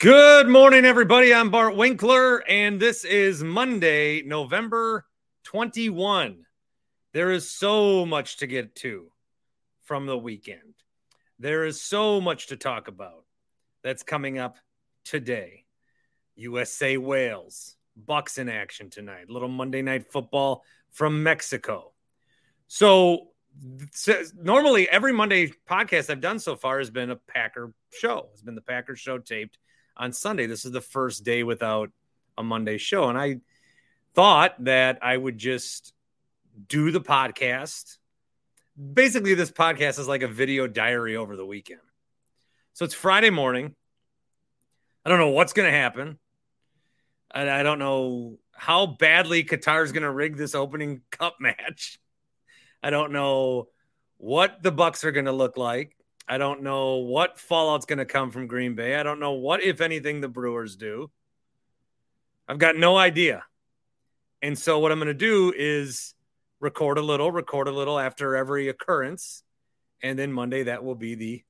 Good morning, everybody. I'm Bart Winkler, and this is Monday, November 21. There is so much to get to from the weekend. There is so much to talk about that's coming up today. USA Wales, Bucks in action tonight. Little Monday night football from Mexico. So, normally every Monday podcast I've done so far has been a Packer show. It's been the Packer show taped on Sunday. This is the first day without a Monday show. And I thought that I would just do the podcast. Basically, this podcast is like a video diary over the weekend. So it's Friday morning. I don't know what's going to happen. I, I don't know how badly Qatar is going to rig this opening cup match. I don't know what the Bucks are going to look like. I don't know what fallout's going to come from Green Bay. I don't know what, if anything, the Brewers do. I've got no idea. And so, what I'm going to do is record a little, record a little after every occurrence. And then Monday, that will be the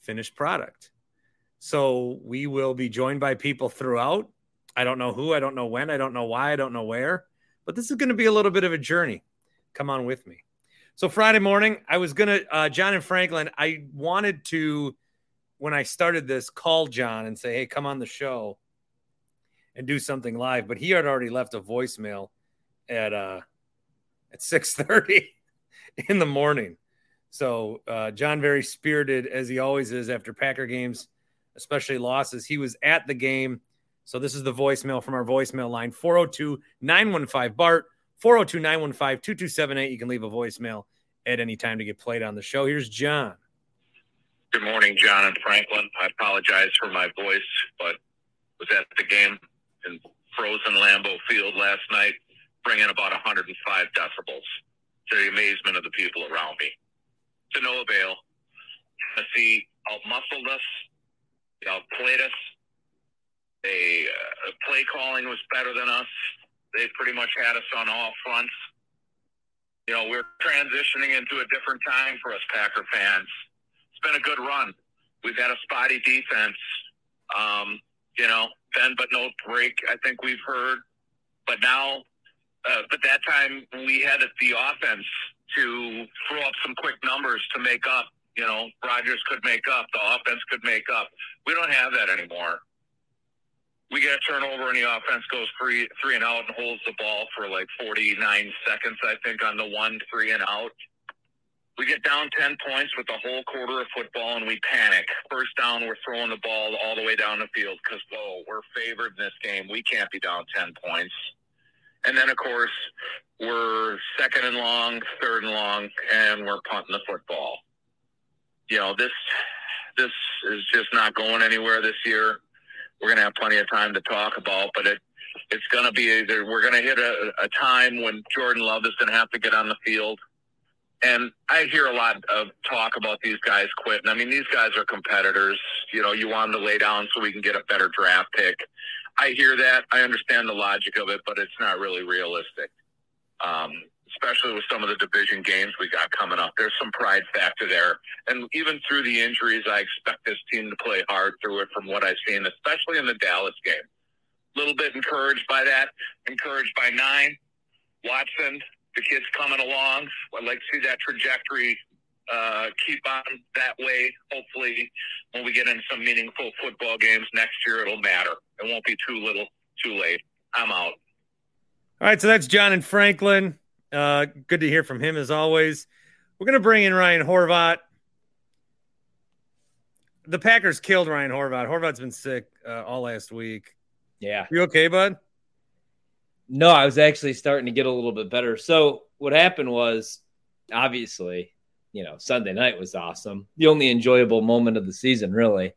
finished product. So, we will be joined by people throughout. I don't know who, I don't know when, I don't know why, I don't know where, but this is going to be a little bit of a journey. Come on with me. So Friday morning, I was gonna uh, John and Franklin. I wanted to, when I started this, call John and say, "Hey, come on the show and do something live." But he had already left a voicemail at uh, at six thirty in the morning. So uh, John, very spirited as he always is after Packer games, especially losses. He was at the game. So this is the voicemail from our voicemail line 402 915 Bart. 402 915 2278. You can leave a voicemail at any time to get played on the show. Here's John. Good morning, John and Franklin. I apologize for my voice, but was at the game in frozen Lambeau Field last night, bringing about 105 decibels to the amazement of the people around me. To no avail. Tennessee outmuscled us, they outplayed us. They uh, play calling was better than us they pretty much had us on all fronts. You know, we're transitioning into a different time for us Packer fans. It's been a good run. We've had a spotty defense. Um, you know, bend but no break. I think we've heard, but now, uh, but that time we had the offense to throw up some quick numbers to make up. You know, Rodgers could make up, the offense could make up. We don't have that anymore we get a turnover and the offense goes three three and out and holds the ball for like 49 seconds, I think, on the one three and out. We get down 10 points with the whole quarter of football and we panic. First down, we're throwing the ball all the way down the field because, oh, we're favored in this game. We can't be down 10 points. And then, of course, we're second and long, third and long, and we're punting the football. You know, this this is just not going anywhere this year we're going to have plenty of time to talk about. But it it's going to be either we're going to hit a, a time when Jordan Love is going to have to get on the field. And I hear a lot of talk about these guys quitting. I mean, these guys are competitors. You know, you want them to lay down so we can get a better draft pick. I hear that. I understand the logic of it, but it's not really realistic. Um, especially with some of the division games we got coming up. There's some pride factor there. And even through the injuries, I expect this team to play hard through it from what I've seen, especially in the Dallas game. A little bit encouraged by that, encouraged by nine. Watson, the kid's coming along. I'd like to see that trajectory uh, keep on that way. Hopefully, when we get into some meaningful football games next year, it'll matter. It won't be too little, too late. I'm out. All right, so that's John and Franklin. Uh, good to hear from him as always. We're going to bring in Ryan Horvat. The Packers killed Ryan Horvat. Horvat's been sick uh, all last week. Yeah. You okay, bud? No, I was actually starting to get a little bit better. So what happened was, obviously, you know, Sunday night was awesome. The only enjoyable moment of the season, really.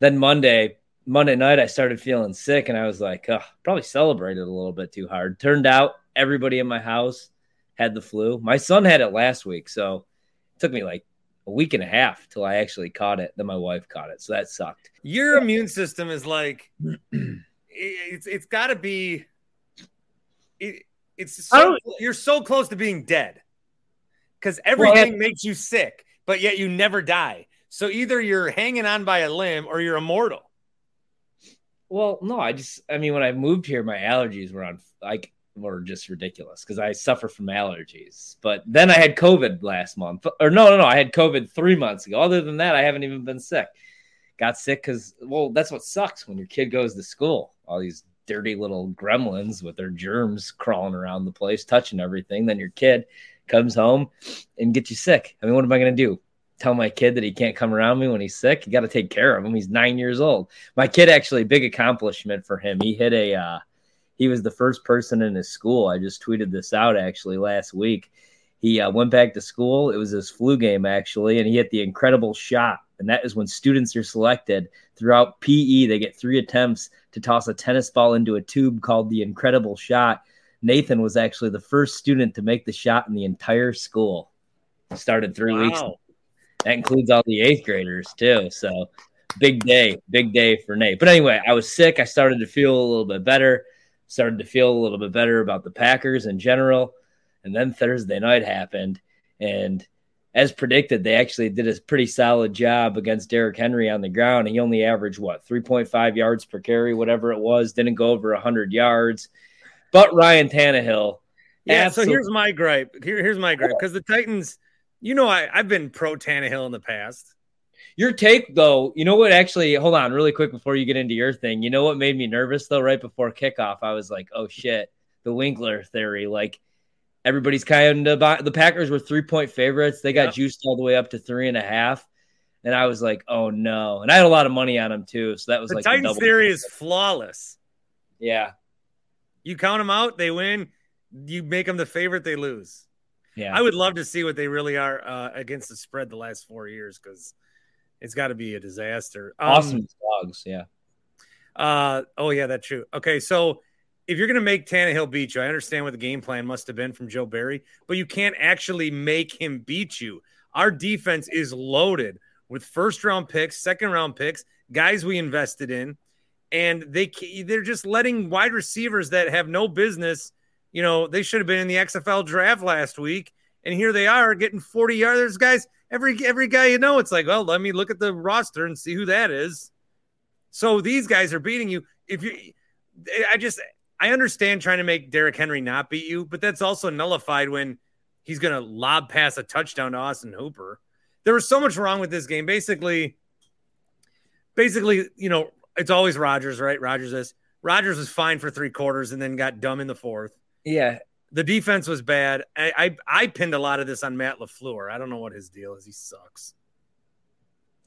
Then Monday, Monday night, I started feeling sick, and I was like, oh, probably celebrated a little bit too hard. Turned out everybody in my house had the flu. My son had it last week, so it took me like a week and a half till I actually caught it. Then my wife caught it, so that sucked. Your immune system is like it's it's got to be it, it's so, oh. you're so close to being dead because everything well, makes you sick, but yet you never die. So either you're hanging on by a limb or you're immortal. Well, no, I just I mean when I moved here, my allergies were on like were just ridiculous because I suffer from allergies. But then I had COVID last month, or no, no, no, I had COVID three months ago. Other than that, I haven't even been sick. Got sick because, well, that's what sucks when your kid goes to school. All these dirty little gremlins with their germs crawling around the place, touching everything. Then your kid comes home and gets you sick. I mean, what am I going to do? Tell my kid that he can't come around me when he's sick? You got to take care of him. He's nine years old. My kid actually, big accomplishment for him. He hit a, uh, he was the first person in his school. I just tweeted this out actually last week. He uh, went back to school. It was his flu game actually, and he hit the incredible shot. And that is when students are selected throughout PE. They get three attempts to toss a tennis ball into a tube called the incredible shot. Nathan was actually the first student to make the shot in the entire school. Started three wow. weeks. That includes all the eighth graders too. So big day, big day for Nate. But anyway, I was sick. I started to feel a little bit better started to feel a little bit better about the Packers in general. And then Thursday night happened. And as predicted, they actually did a pretty solid job against Derrick Henry on the ground. He only averaged what 3.5 yards per carry, whatever it was, didn't go over 100 yards. But Ryan Tannehill. Yeah, absolutely- so here's my gripe. Here, here's my gripe because the Titans, you know, I, I've been pro Tannehill in the past. Your take, though, you know what? Actually, hold on, really quick before you get into your thing. You know what made me nervous though? Right before kickoff, I was like, "Oh shit!" The Winkler theory. Like everybody's kind of the Packers were three point favorites. They got yeah. juiced all the way up to three and a half, and I was like, "Oh no!" And I had a lot of money on them too, so that was the like Titans theory is flawless. Yeah, you count them out, they win. You make them the favorite, they lose. Yeah, I would love to see what they really are uh, against the spread the last four years because it's got to be a disaster. Um, awesome dogs, yeah. Uh oh yeah, that's true. Okay, so if you're going to make Tannehill beat you, I understand what the game plan must have been from Joe Barry, but you can't actually make him beat you. Our defense is loaded with first round picks, second round picks, guys we invested in, and they they're just letting wide receivers that have no business. You know, they should have been in the XFL draft last week, and here they are getting 40 yards. Guys, every every guy you know, it's like, well, let me look at the roster and see who that is. So these guys are beating you. If you, I just I understand trying to make Derrick Henry not beat you, but that's also nullified when he's going to lob pass a touchdown to Austin Hooper. There was so much wrong with this game. Basically, basically, you know, it's always Rodgers, right? Rodgers is Rodgers was fine for three quarters and then got dumb in the fourth. Yeah, the defense was bad. I, I, I pinned a lot of this on Matt LaFleur. I don't know what his deal is. He sucks.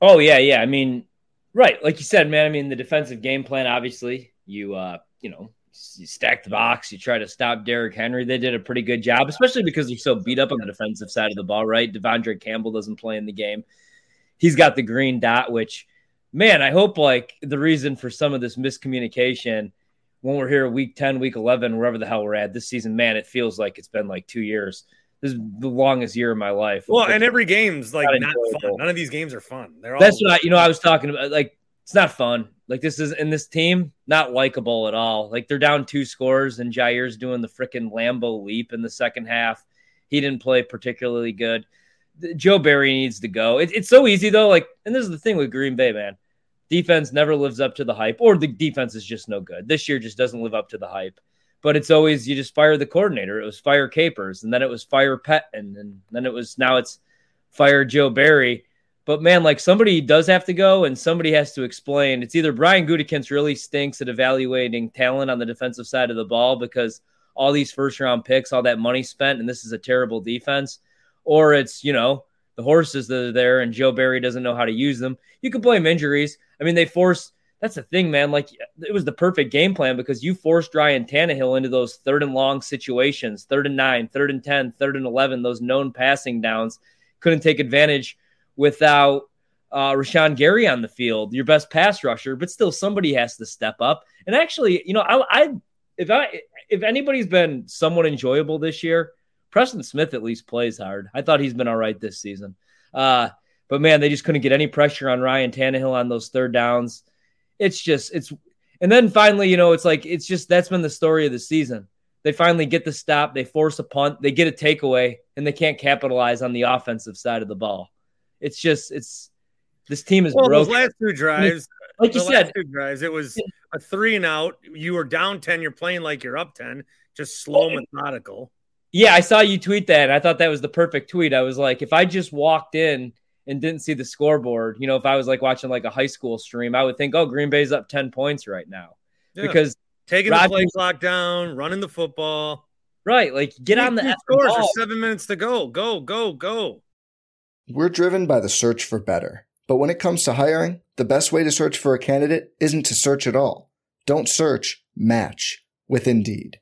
Oh yeah, yeah. I mean, right, like you said, man. I mean, the defensive game plan. Obviously, you uh, you know, you stack the box. You try to stop Derrick Henry. They did a pretty good job, especially because they're so beat up on the defensive side of the ball. Right, De'Vondre Campbell doesn't play in the game. He's got the green dot, which, man, I hope like the reason for some of this miscommunication when we're here week 10, week 11, wherever the hell we're at this season, man, it feels like it's been like two years. This is the longest year of my life. Well, and every game's like not, not fun. None of these games are fun. They're all That's what I, you know, I was talking about. Like, it's not fun. Like, this is in this team, not likable at all. Like, they're down two scores, and Jair's doing the freaking Lambeau leap in the second half. He didn't play particularly good. Joe Barry needs to go. It, it's so easy, though. Like, and this is the thing with Green Bay, man defense never lives up to the hype, or the defense is just no good. This year just doesn't live up to the hype. But it's always you just fire the coordinator. It was fire Capers, and then it was fire Pet, and, and then it was now it's fire Joe Barry. But man, like somebody does have to go and somebody has to explain. It's either Brian Gutekunst really stinks at evaluating talent on the defensive side of the ball because all these first round picks, all that money spent, and this is a terrible defense, or it's, you know, the horses that are there and Joe Barry doesn't know how to use them. You can blame injuries. I mean, they forced that's the thing, man. Like it was the perfect game plan because you forced Ryan Tannehill into those third and long situations, third and nine, third and ten, third and 11, those known passing downs. Couldn't take advantage without uh, Rashan Gary on the field, your best pass rusher, but still somebody has to step up. And actually, you know, I, I if I if anybody's been somewhat enjoyable this year, Preston Smith at least plays hard. I thought he's been all right this season. Uh, but man, they just couldn't get any pressure on Ryan Tannehill on those third downs. It's just it's and then finally, you know, it's like it's just that's been the story of the season. They finally get the stop, they force a punt, they get a takeaway, and they can't capitalize on the offensive side of the ball. It's just it's this team is well, broken. Those last two drives, like you said, two drives, it was a three and out. You were down ten, you're playing like you're up ten, just slow, methodical. Yeah, I saw you tweet that. I thought that was the perfect tweet. I was like, if I just walked in and didn't see the scoreboard, you know, if I was like watching like a high school stream, I would think, oh, Green Bay's up 10 points right now. Yeah. Because taking Rodgers, the play clock down, running the football. Right. Like get on the scores for seven minutes to go. Go, go, go. We're driven by the search for better. But when it comes to hiring, the best way to search for a candidate isn't to search at all. Don't search, match with Indeed.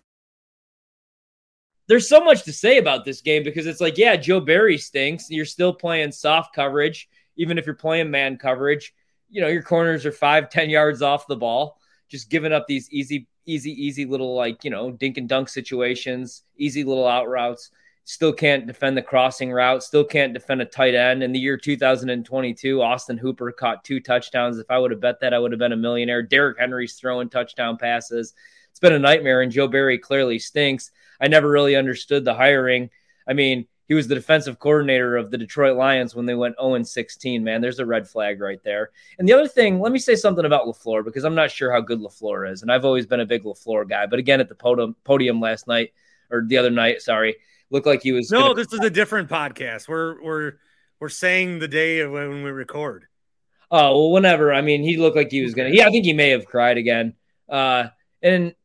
there's so much to say about this game because it's like, yeah, Joe Barry stinks. You're still playing soft coverage, even if you're playing man coverage. You know, your corners are five, ten yards off the ball, just giving up these easy, easy, easy little like, you know, dink and dunk situations, easy little out routes. Still can't defend the crossing route, still can't defend a tight end. In the year 2022, Austin Hooper caught two touchdowns. If I would have bet that, I would have been a millionaire. Derrick Henry's throwing touchdown passes. It's been a nightmare, and Joe Barry clearly stinks. I never really understood the hiring. I mean, he was the defensive coordinator of the Detroit Lions when they went 0 16. Man, there's a red flag right there. And the other thing, let me say something about LaFleur because I'm not sure how good LaFleur is. And I've always been a big LaFleur guy. But again, at the podium, podium last night or the other night, sorry, looked like he was. No, gonna- this is a different podcast. We're, we're, we're saying the day when we record. Oh, well, whenever. I mean, he looked like he was going to. Yeah, I think he may have cried again. Uh, and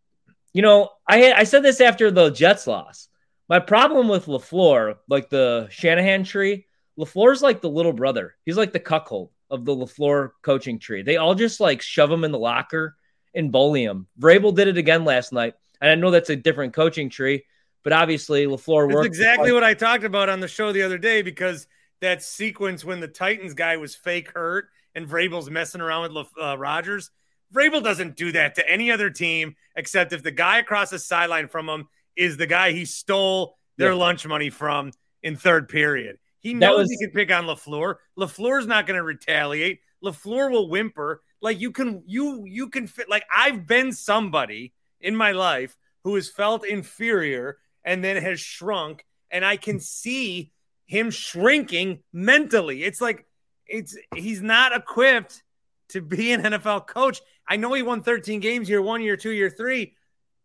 you know, I I said this after the Jets loss. My problem with LaFleur, like the Shanahan tree, LaFleur's like the little brother. He's like the cuckold of the LaFleur coaching tree. They all just like shove him in the locker and bully him. Vrabel did it again last night. And I know that's a different coaching tree, but obviously LaFleur worked. That's exactly what I talked about on the show the other day because that sequence when the Titans guy was fake hurt and Vrabel's messing around with uh, Rodgers – Vrabel doesn't do that to any other team except if the guy across the sideline from him is the guy he stole their yeah. lunch money from in third period. He knows was... he can pick on LaFleur. LaFleur's not going to retaliate. LaFleur will whimper. Like you can you you can fit like I've been somebody in my life who has felt inferior and then has shrunk and I can see him shrinking mentally. It's like it's he's not equipped to be an NFL coach. I know he won 13 games year one, year two, year three.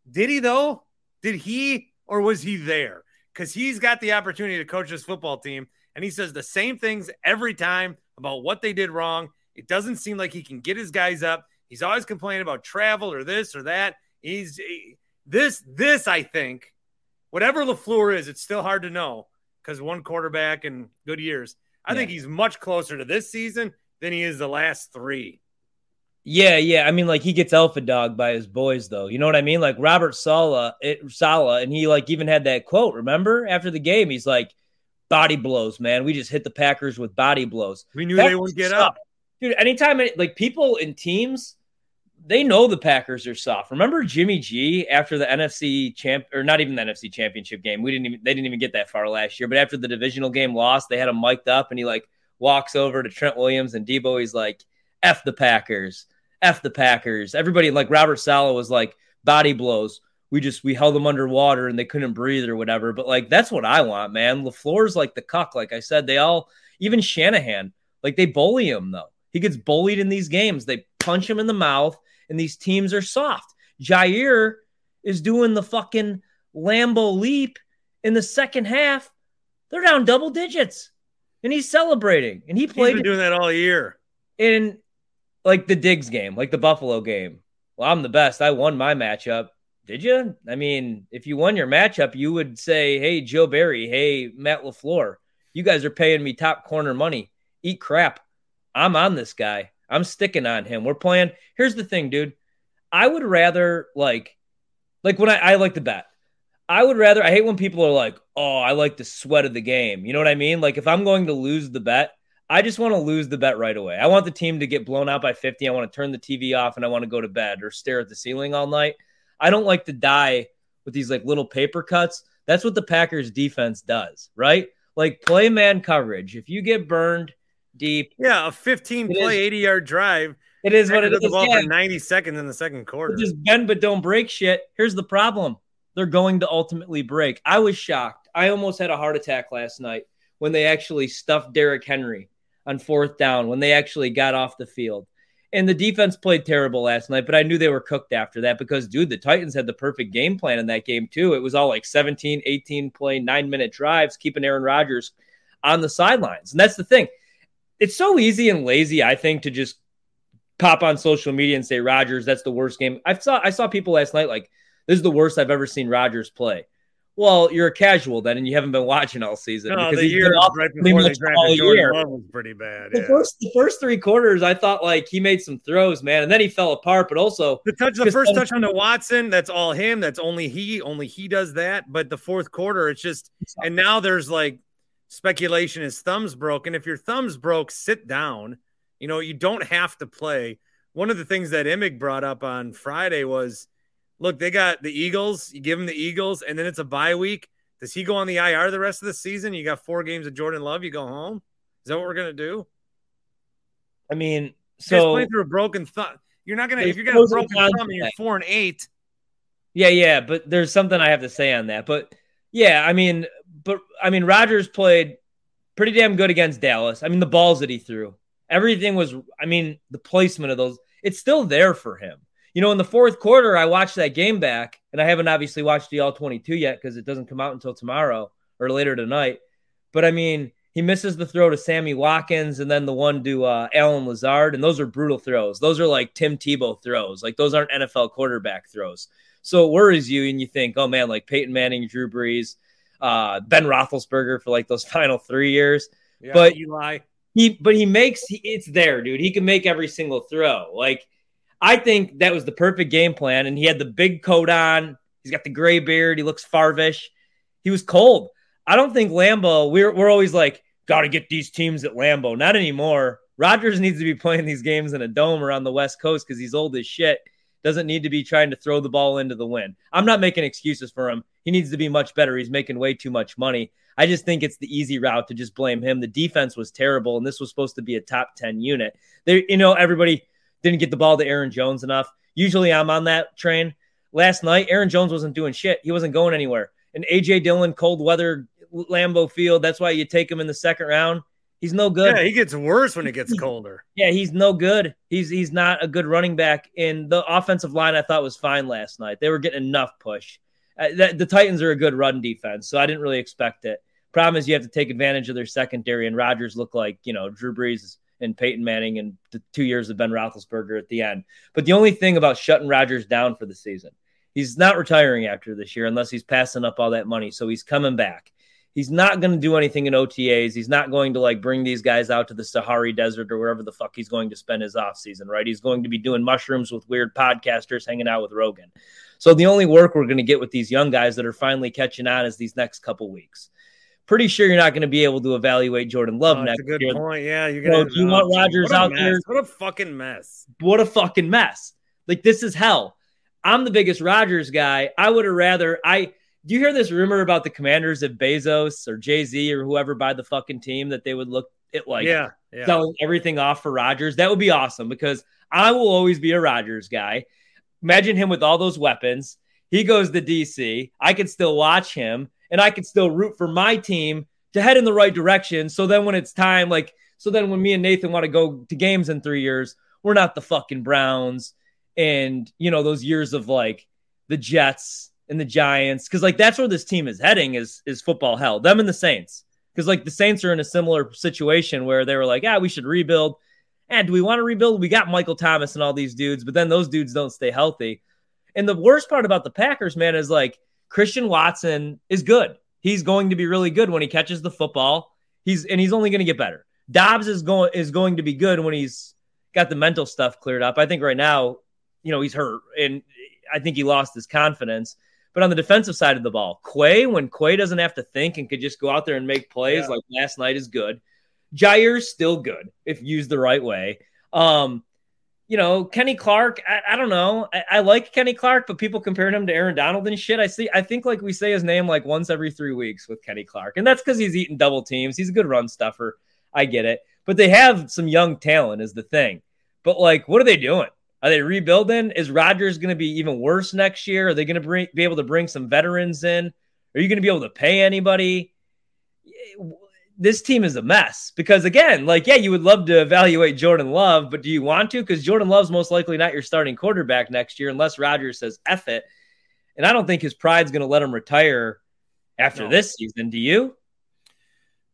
Did he though? Did he or was he there? because he's got the opportunity to coach this football team, and he says the same things every time about what they did wrong. It doesn't seem like he can get his guys up. He's always complaining about travel or this or that. He's he, this this I think whatever LaFleur is, it's still hard to know because one quarterback in good years. I yeah. think he's much closer to this season than he is the last three. Yeah, yeah. I mean, like he gets alpha dog by his boys, though. You know what I mean? Like Robert Sala, it, Saleh, and he like even had that quote. Remember after the game, he's like, "Body blows, man. We just hit the Packers with body blows. We knew they wouldn't get up, dude. Anytime, like people in teams, they know the Packers are soft. Remember Jimmy G after the NFC champ, or not even the NFC Championship game. We didn't even they didn't even get that far last year. But after the divisional game lost, they had him mic'd up, and he like walks over to Trent Williams and Deebo. He's like, "F the Packers." F the Packers. Everybody like Robert Saleh was like body blows. We just we held them underwater and they couldn't breathe or whatever. But like that's what I want, man. LaFleur's like the cuck. Like I said, they all even Shanahan, like they bully him though. He gets bullied in these games. They punch him in the mouth, and these teams are soft. Jair is doing the fucking Lambeau leap in the second half. They're down double digits, and he's celebrating. And he played doing that all year. in like the Diggs game, like the Buffalo game. Well, I'm the best. I won my matchup. Did you? I mean, if you won your matchup, you would say, "Hey, Joe Barry. Hey, Matt LaFleur. You guys are paying me top corner money. Eat crap. I'm on this guy. I'm sticking on him. We're playing. Here's the thing, dude. I would rather like, like when I, I like the bet. I would rather. I hate when people are like, "Oh, I like the sweat of the game." You know what I mean? Like if I'm going to lose the bet, I just want to lose the bet right away. I want the team to get blown out by 50. I want to turn the TV off and I want to go to bed or stare at the ceiling all night. I don't like to die with these like little paper cuts. That's what the Packers defense does, right? Like play man coverage. If you get burned deep, yeah, a 15 play, 80 yard drive. It is what it is. The ball yeah. for 90 seconds in the second quarter. Just bend but don't break shit. Here's the problem: they're going to ultimately break. I was shocked. I almost had a heart attack last night when they actually stuffed Derrick Henry on fourth down when they actually got off the field. And the defense played terrible last night, but I knew they were cooked after that because, dude, the Titans had the perfect game plan in that game, too. It was all like 17, 18 play, nine minute drives, keeping Aaron Rodgers on the sidelines. And that's the thing. It's so easy and lazy, I think, to just pop on social media and say, Rodgers, that's the worst game. I saw I saw people last night like, this is the worst I've ever seen Rodgers play. Well, you're a casual then, and you haven't been watching all season. No, the year right before they drafted Jordan Love was pretty bad. The yeah. first, the first three quarters, I thought like he made some throws, man, and then he fell apart. But also the touch, the first touch on the Watson, that's all him. That's only he. Only he does that. But the fourth quarter, it's just, and now there's like speculation his thumb's broken. If your thumb's broke, sit down. You know, you don't have to play. One of the things that Emig brought up on Friday was look, they got the Eagles. You give him the Eagles, and then it's a bye week. Does he go on the IR the rest of the season? You got four games of Jordan Love. You go home. Is that what we're gonna do? I mean, so playing through a broken thumb. You're not gonna if you're gonna broken thumb and you're four and eight. Yeah, yeah, but there's something I have to say on that. But yeah, I mean, but I mean, Rodgers played pretty damn good against Dallas. I mean, the balls that he threw, everything was. I mean, the placement of those, it's still there for him you know, in the fourth quarter, I watched that game back, and I haven't obviously watched the all 22 yet because it doesn't come out until tomorrow or later tonight. But I mean, he misses the throw to Sammy Watkins and then the one to uh, Allen Lazard, and those are brutal throws. Those are like Tim Tebow throws. Like those aren't NFL quarterback throws. So it worries you, and you think, oh man, like Peyton Manning, Drew Brees, uh, Ben Roethlisberger for like those final three years. Yeah, but Eli. He, but he makes he, it's there, dude. He can make every single throw. Like I think that was the perfect game plan. And he had the big coat on. He's got the gray beard. He looks farvish. He was cold. I don't think Lambeau, we're, we're always like, got to get these teams at Lambeau. Not anymore. Rodgers needs to be playing these games in a dome around the West Coast because he's old as shit. Doesn't need to be trying to throw the ball into the wind. I'm not making excuses for him. He needs to be much better. He's making way too much money. I just think it's the easy route to just blame him. The defense was terrible, and this was supposed to be a top 10 unit. There, you know, everybody didn't get the ball to Aaron Jones enough. Usually I'm on that train. Last night, Aaron Jones wasn't doing shit. He wasn't going anywhere. And AJ Dillon, cold weather, Lambeau Field. That's why you take him in the second round. He's no good. Yeah, he gets worse when it gets colder. Yeah, he's no good. He's he's not a good running back. And the offensive line I thought was fine last night. They were getting enough push. Uh, the, the Titans are a good run defense, so I didn't really expect it. Problem is, you have to take advantage of their secondary, and Rodgers looked like you know Drew Brees and Peyton Manning and the two years of Ben Roethlisberger at the end. But the only thing about shutting Rodgers down for the season, he's not retiring after this year unless he's passing up all that money. So he's coming back. He's not going to do anything in OTAs. He's not going to like bring these guys out to the Sahara Desert or wherever the fuck he's going to spend his off season, right? He's going to be doing mushrooms with weird podcasters, hanging out with Rogan. So the only work we're going to get with these young guys that are finally catching on is these next couple weeks. Pretty sure you're not going to be able to evaluate Jordan Love Oh, next that's a good year. point. Yeah, you're gonna. do you want Rodgers out mess. there? What a fucking mess. what a fucking mess. Like this is hell. I'm the biggest Rodgers guy. I would have rather I do you hear this rumor about the commanders of Bezos or Jay-Z or whoever buy the fucking team that they would look at like yeah, yeah. selling everything off for Rodgers? That would be awesome because I will always be a Rodgers guy. Imagine him with all those weapons. He goes to DC. I could still watch him and I can still root for my team to head in the right direction. So then when it's time, like, so then when me and Nathan want to go to games in three years, we're not the fucking Browns and, you know, those years of like the Jets and the Giants. Cause like that's where this team is heading is, is football hell. Them and the Saints. Cause like the Saints are in a similar situation where they were like, yeah, we should rebuild. And do we want to rebuild? We got Michael Thomas and all these dudes, but then those dudes don't stay healthy. And the worst part about the Packers, man, is like Christian Watson is good. He's going to be really good when he catches the football. He's and he's only going to get better. Doubs is going is going to be good when he's got the mental stuff cleared up. I think right now, you know, he's hurt and I think he lost his confidence. But on the defensive side of the ball, Quay, when Quay doesn't have to think and could just go out there and make plays Yeah. like last night is good. Jair's still good if used the right way. Um, you know, Kenny Clark, I, I don't know. I, I like Kenny Clark, but people comparing him to Aaron Donald and shit. I see, I think like we say his name like once every three weeks with Kenny Clark. And that's because he's eating double teams. He's a good run stuffer. I get it. But they have some young talent, is the thing. But like, what are they doing? Are they rebuilding? Is Rodgers going to be even worse next year? Are they going to be able to bring some veterans in? Are you going to be able to pay anybody? This team is a mess because, again, like, yeah, you would love to evaluate Jordan Love, but do you want to? Because Jordan Love's most likely not your starting quarterback next year unless Rodgers says F it. And I don't think his pride's going to let him retire after No. this season. Do you?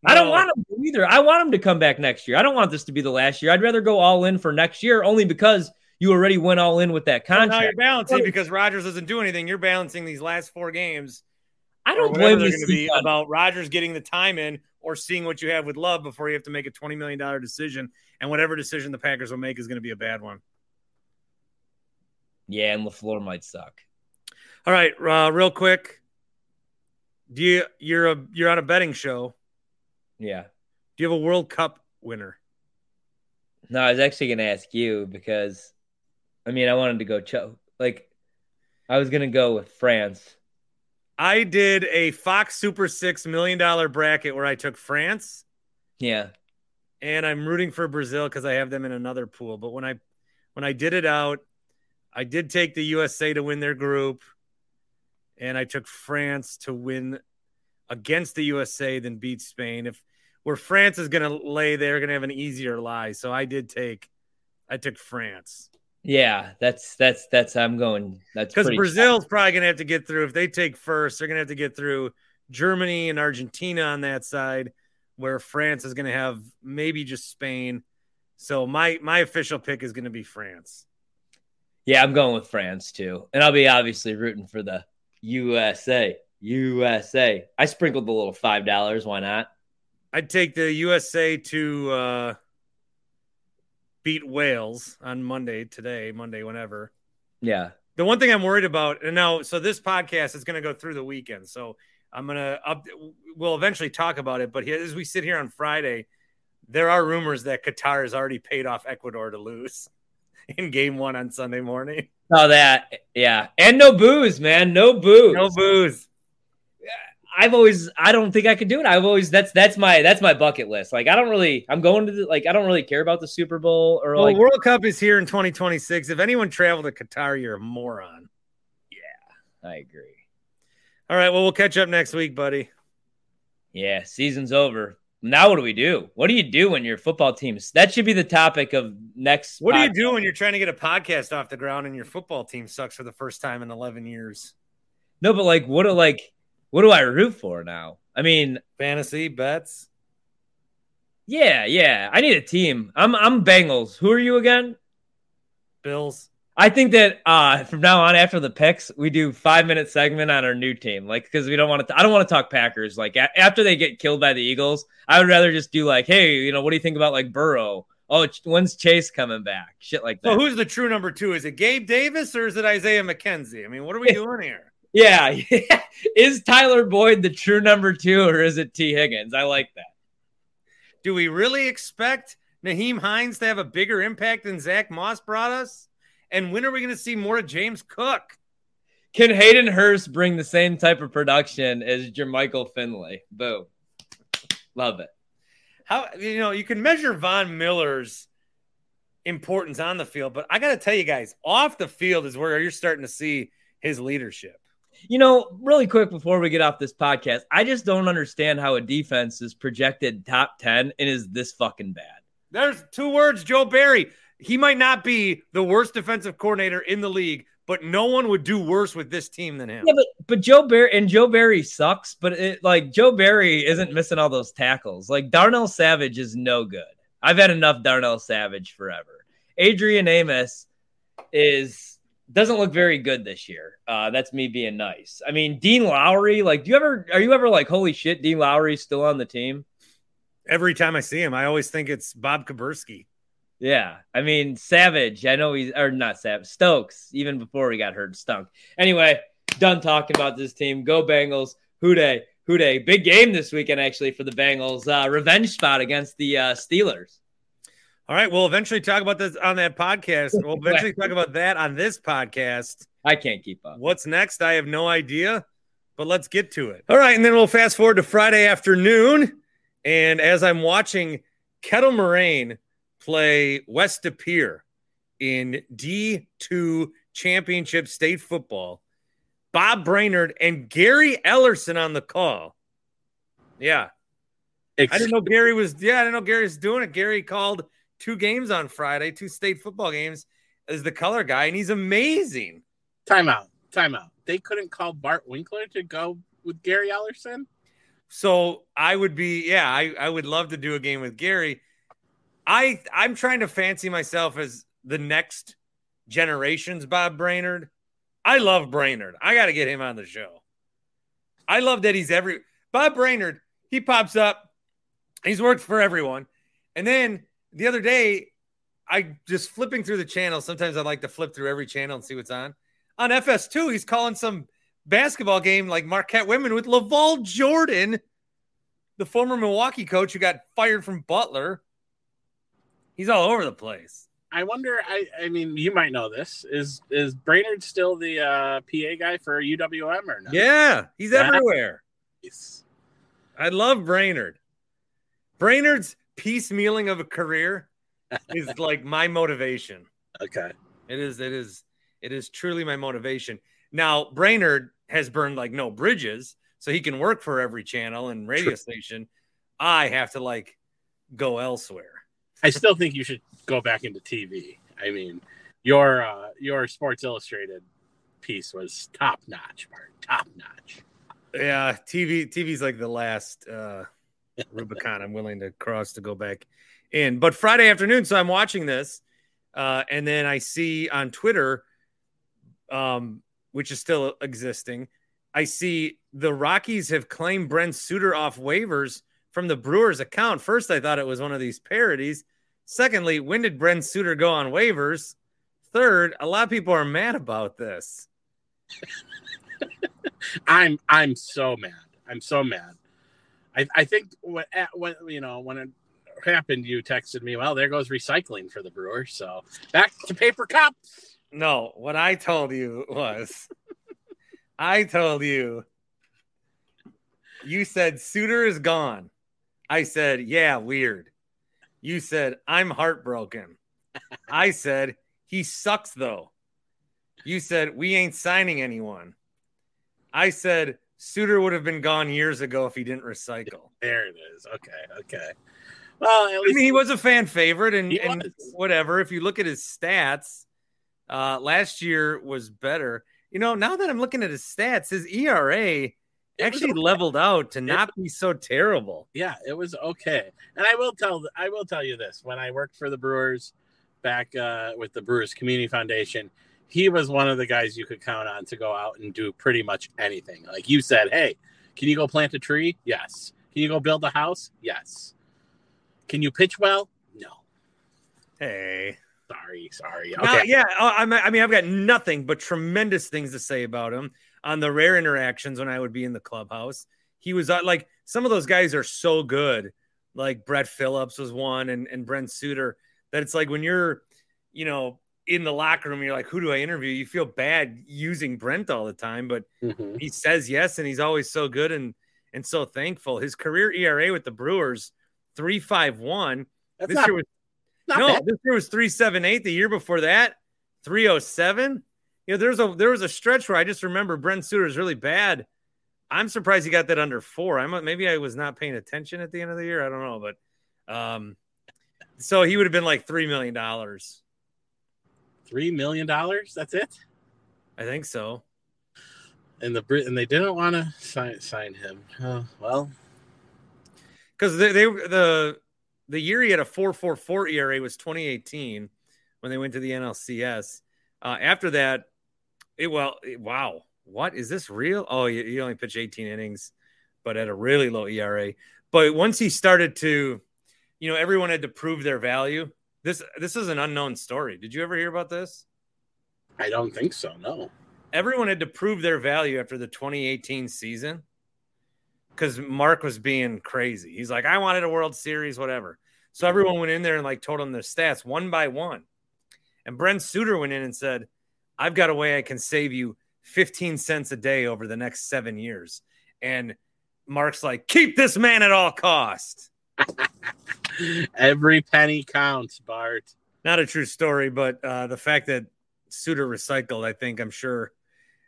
I don't want him to either. I want him to come back next year. I don't want this to be the last year. I'd rather go all in for next year only because you already went all in with that Well, now you're contract. balancing because Rodgers doesn't do anything. You're balancing these last four games. I don't blame they're this going to be about Rodgers getting the time in or seeing what you have with Love before you have to make a twenty million dollar decision. And whatever decision the Packers will make is going to be a bad one. Yeah, and LaFleur might suck. All right, uh, real quick. Do you you're a you're on a betting show? Yeah. Do you have a World Cup winner? No, I was actually going to ask you because, I mean, I wanted to go cho- like, I was going to go with France. I did a Fox Super Six million dollar bracket where I took France Yeah. and I'm rooting for Brazil because I have them in another pool. But when I when I did it out, I did take the USA to win their group, and I took France to win against the USA then beat Spain. If where France is going to lay, they're going to have an easier lie. So I did take, I took France Yeah, that's that's that's I'm going. That's because Brazil's probably going to have to get through. If they take first, they're going to have to get through Germany and Argentina on that side, where France is going to have maybe just Spain. So my my official pick is going to be France. Yeah, I'm going with France too, and I'll be obviously rooting for the USA. USA. I sprinkled the little five dollars. Why not? I'd take the USA to uh, beat Wales on Monday today, Monday, whenever. Yeah. The one thing I'm worried about, and now, so this podcast is going to go through the weekend. So I'm going to up, we'll eventually talk about it. But here, as we sit here on Friday, there are rumors that Qatar has already paid off Ecuador to lose in game one on Sunday morning. Oh, that. Yeah, and no booze, man. No booze. No booze. I've always. I don't think I could do it. I've always. That's that's my that's my bucket list. Like I don't really. I'm going to the, like I don't really care about the Super Bowl or Well, like. World Cup is here in 2026. If anyone traveled to Qatar, you're a moron. Yeah, I agree. All right. Well, we'll catch up next week, buddy. Yeah, season's over. Now what do we do? What do you do when your football teams? That should be the topic of next. What do you do when you're trying to get a podcast off the ground and your football team sucks for the first time in 11 years? No, but like, what do like, what do I root for now? I mean, Fantasy bets. yeah, yeah. I need a team. I'm I'm Bengals. Who are you again? Bills. I think that uh from now on, after the picks, we do five minute segment on our new team, like because we don't want to. I don't want to talk Packers. Like a- after they get killed by the Eagles, I would rather just do like, hey, you know, what do you think about like Burrow? Oh, when's Chase coming back? Shit like that. So who's the true number two? Is it Gabe Davis or is it Isaiah McKenzie? I mean, what are we doing here? Yeah, is Tyler Boyd the true number two, or is it Tee Higgins? I like that. Do we really expect Nyheim Hines to have a bigger impact than Zach Moss brought us? And when are we going to see more of James Cook? Can Hayden Hurst bring the same type of production as Jermichael Finley? Boom, love it. How you know you can measure Von Miller's importance on the field, but I got to tell you guys, off the field is where you're starting to see his leadership. You know, really quick before we get off this podcast, I just don't understand how a defense is projected top 10 and is this fucking bad. There's two words, Joe Barry. He might not be the worst defensive coordinator in the league, but no one would do worse with this team than him. Yeah, but but Joe Barry and Joe Barry sucks, but it like Joe Barry isn't missing all those tackles. Like Darnell Savage is no good. I've had enough Darnell Savage forever. Adrian Amos is doesn't look very good this year. Uh, that's me being nice. I mean, Dean Lowry, like, do you ever are you ever like, holy shit, Dean Lowry's still on the team? Every time I see him, I always think it's Bob Kaburski. Yeah, I mean Savage. I know he's or not Savage. Stokes. Even before he got hurt, stunk. Anyway, done talking about this team. Go Bengals. Who Dey? Who Dey? Big game this weekend actually for the Bengals. Uh, revenge spot against the uh, Steelers. All right, we'll eventually talk about this on that podcast. We'll eventually talk about that on this podcast. I can't keep up. What's next? I have no idea, but let's get to it. All right, and then we'll fast forward to Friday afternoon. And as I'm watching Kettle Moraine play West De in D2 Championship State Football, Bob Brainerd and Gary Ellerson on the call. Yeah. I didn't know Gary was, yeah, I didn't know Gary's doing it. Gary called two games on Friday, two state football games as the color guy, and he's amazing. Timeout. Timeout. They couldn't call Bart Winkler to go with Gary Ellerson. So I would be, yeah, I, I would love to do a game with Gary. I I'm trying to fancy myself as the next generation's Bob Brainerd. I love Brainerd. I got to get him on the show. I love that he's every Bob Brainerd. He pops up. He's worked for everyone. And then the other day, I just flipping through the channel. Sometimes I like to flip through every channel and see what's on. On FS2, he's calling some basketball game like Marquette women with LaVall Jordan, the former Milwaukee coach who got fired from Butler. He's all over the place. I wonder. I, I mean, you might know this. Is is Brainerd still the uh, PA guy for UWM or no? Yeah, he's everywhere. Nice. I love Brainerd. Brainerd's piecemealing of a career is like my motivation. Okay. It is, it is, it is truly my motivation. Now, Brainerd has burned like no bridges, so he can work for every channel and radio station. I have to like go elsewhere. I still think you should go back into TV. I mean, your uh, your Sports Illustrated piece was top notch, Bart. Top notch. Yeah, TV TV's like the last uh Rubicon I'm willing to cross to go back in. But Friday afternoon, so I'm watching this, uh, and then I see on Twitter, um, which is still existing, I see the Rockies have claimed Brent Suter off waivers from the Brewers account. First, I thought it was one of these parodies. Secondly, when did Brent Suter go on waivers? Third, a lot of people are mad about this. I'm I'm so mad. I'm so mad. I, I think when, you know when it happened, you texted me. Well, there goes recycling for the Brewers. So back to paper cups. No, what I told you was I told you you said Suter is gone. I said, yeah, weird. You said, I'm heartbroken. I said, he sucks though. You said, we ain't signing anyone. I said, Suter would have been gone years ago if he didn't recycle. There it is. Okay. Okay. Well, at I mean, he was a fan favorite and, and whatever. If you look at his stats, uh, last year was better. you know, now that I'm looking at his stats, his ERA actually okay. leveled out to not be so terrible. Yeah, it was okay. And I will tell I will tell you this: when I worked for the Brewers back uh, with the Brewers Community Foundation, he was one of the guys you could count on to go out and do pretty much anything. Like you said, hey, can you go plant a tree? Yes. Can you go build a house? Yes. Can you pitch well? No. Hey. Sorry, sorry. Okay. yeah, uh, I mean, I've got nothing but tremendous things to say about him on the rare interactions when I would be in the clubhouse. He was uh, like some of those guys are so good, like Brett Phillips was one, and and Brent Suter. That it's like when you're, you know, in the locker room, you're like, who do I interview? You feel bad using Brent all the time, but Mhm. he says yes, and he's always so good and and so thankful. His career ERA with the Brewers, three five one. This not, year was no, bad. this year was three seven eight. The year before that, three oh seven. You know, there's a there was a stretch where I just remember Brent Suter is really bad. I'm surprised he got that under four. I'm maybe I was not paying attention at the end of the year. I don't know, but um, so he would have been like three million dollars. Three million dollars. That's it. I think so. And the Brit and they didn't want to sign sign him. Oh, well, because they, they the the year he had a 4.44 ERA was 2018 when they went to the NLCS. Uh, after that, it well, it- wow, what is this real? Oh, he, he only pitched 18 innings, but at a really low ERA. But once he started to, you know, everyone had to prove their value. This this is an unknown story. Did you ever hear about this? I don't think so. No. everyone had to prove their value after the 2018 season because Mark was being crazy. He's like, I wanted a World Series, whatever. So everyone went in there and like told him their stats one by one. And Brent Suter went in and said, I've got a way I can save you 15 cents a day over the next seven years. And Mark's like, keep this man at all cost. Every penny counts, Bart. Not a true story, but uh, the fact that Suter recycled, I think, I'm sure.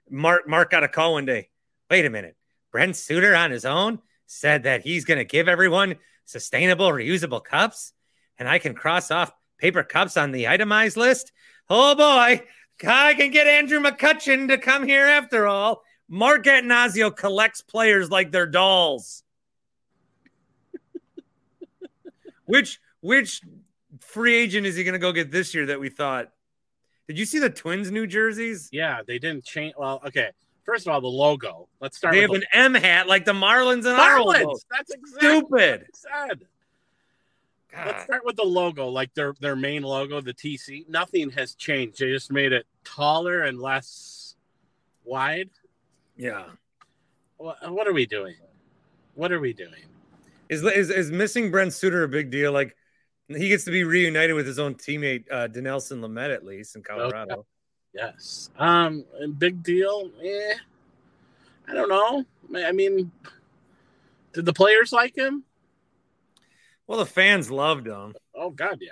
Mark Mark got a call one day. Wait a minute. Brent Suter on his own said that he's going to give everyone sustainable, reusable cups, and I can cross off paper cups on the itemized list. Oh boy, I can get Andrew McCutchen to come here after all. Mark Attanasio collects players like they're dolls. Which which free agent is he going to go get this year that we thought? Did you see the Twins' new jerseys? Yeah, they didn't change. Well, okay. First of all, the logo. Let's start They have with an M hat like the Marlins and the our Marlins. That's exactly Stupid. said. Let's start with the logo, like their their main logo, the TC. Nothing has changed. They just made it taller and less wide. Yeah. What, what are we doing? What are we doing? Is, is is missing Brent Suter a big deal? Like he gets to be reunited with his own teammate uh Dinelson Lamet at least in Colorado. Yes. Um, big deal. Eh, I don't know. I mean, did the players like him? Well, the fans loved him, Oh God, yeah.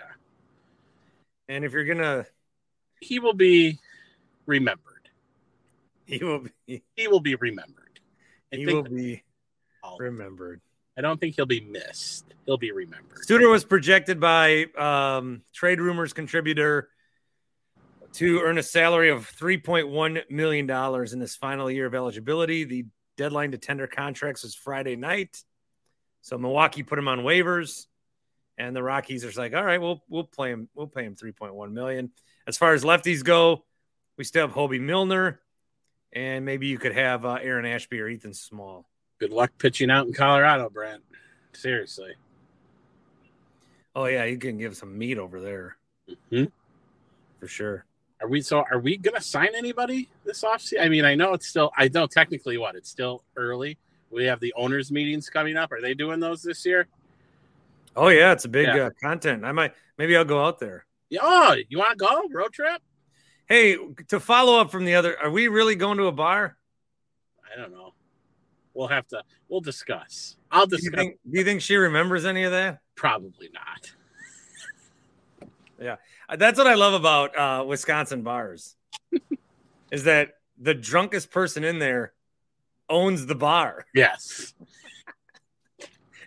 and if you're gonna, He will be remembered. he will be He will be remembered. I he will be remembered. I don't think he'll be missed. He'll be remembered. Suter was projected by um, trade rumors contributor to earn a salary of $3.1 million in his final year of eligibility. The deadline to tender contracts was Friday night. So Milwaukee put him on waivers, and the Rockies are like, all right, we'll we'll play him, we'll pay him 3.1 million. As far as lefties go, we still have Hobie Milner, and maybe you could have uh, Aaron Ashby or Ethan Small. Good luck pitching out in Colorado, Brent. Seriously. Oh yeah, you can give some meat over there Mhm. for sure. Are we so? Are we gonna sign anybody this offseason? I mean, I know it's still. I know technically what it's still early. We have the owners' meetings coming up. Are they doing those this year? Oh yeah, it's a big Yeah. uh, content. I might maybe I'll go out there. Yeah. Oh, you want to go road trip? Hey, to follow up from the other, are we really going to a bar? I don't know. We'll have to. We'll discuss. I'll Do you discuss. think, do you think she remembers any of that? Probably not. yeah, That's what I love about uh, Wisconsin bars, is that the drunkest person in there owns the bar. Yes.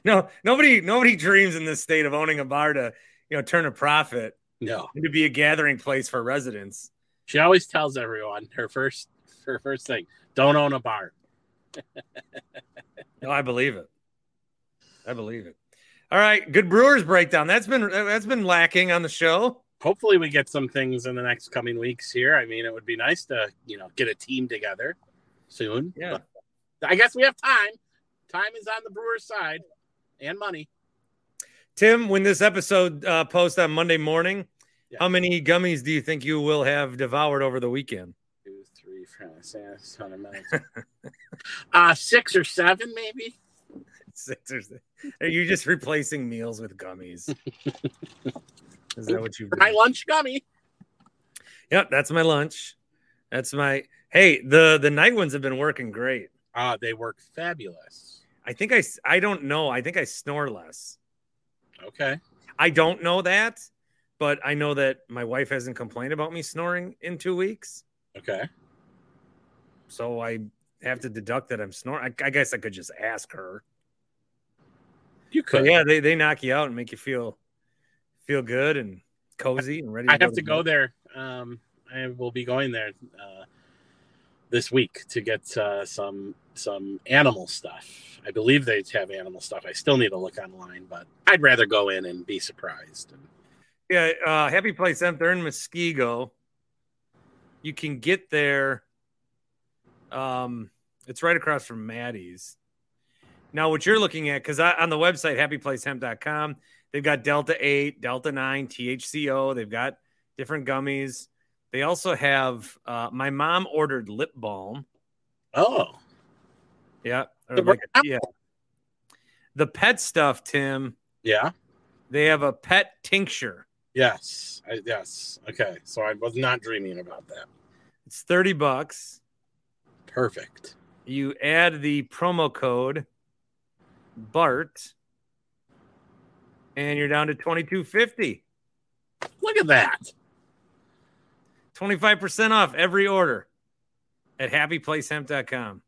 No, nobody, nobody dreams in this state of owning a bar to, you know, turn a profit No. to be a gathering place for residents. She always tells everyone her first her First thing, don't own a bar. No, I believe it. I believe it. All right, good Brewers breakdown. That's been that's been lacking on the show. Hopefully, we get some things in the next coming weeks here. I mean, it would be nice to you know get a team together soon. Yeah. I guess we have time. Time is on the Brewers' side, and money. Tim, when this episode uh, posts on Monday morning, Yeah. how many gummies do you think you will have devoured over the weekend? Two, three, four, six, ton of minutes. uh, six or seven, maybe. Six or seven. Are you just replacing meals with gummies? Is that what you've My lunch gummy. Yep, that's my lunch. That's my hey, the the night ones have been working great. Uh, they work fabulous. I think I I don't know. I think I snore less. Okay. I don't know that, but I know that my wife hasn't complained about me snoring in two weeks. Okay. So I have to deduct that I'm snoring. I, I guess I could just ask her. You But could. yeah, they, they knock you out and make you feel feel good and cozy and ready. I have to to go there. Um, I will be going there uh, this week to get uh, some some animal stuff. I believe they have animal stuff. I still need to look online, but I'd rather go in and be surprised. Yeah, uh, Happy Place. They're in Muskego. You can get there. Um, it's right across from Maddie's. Now, what you're looking at, because on the website, happyplacehemp.com, they've got Delta 8, Delta 9, THCO. They've got different gummies. They also have, uh, my mom ordered lip balm. Oh, Yeah. The like a- yeah. The pet stuff, Tim, yeah, they have a pet tincture. yes, I, yes. Okay, so I was not dreaming about that. It's 30 bucks. Perfect. you add the promo code BART and you're down to 2250. Look at that. 25% off every order at happyplacehemp.com.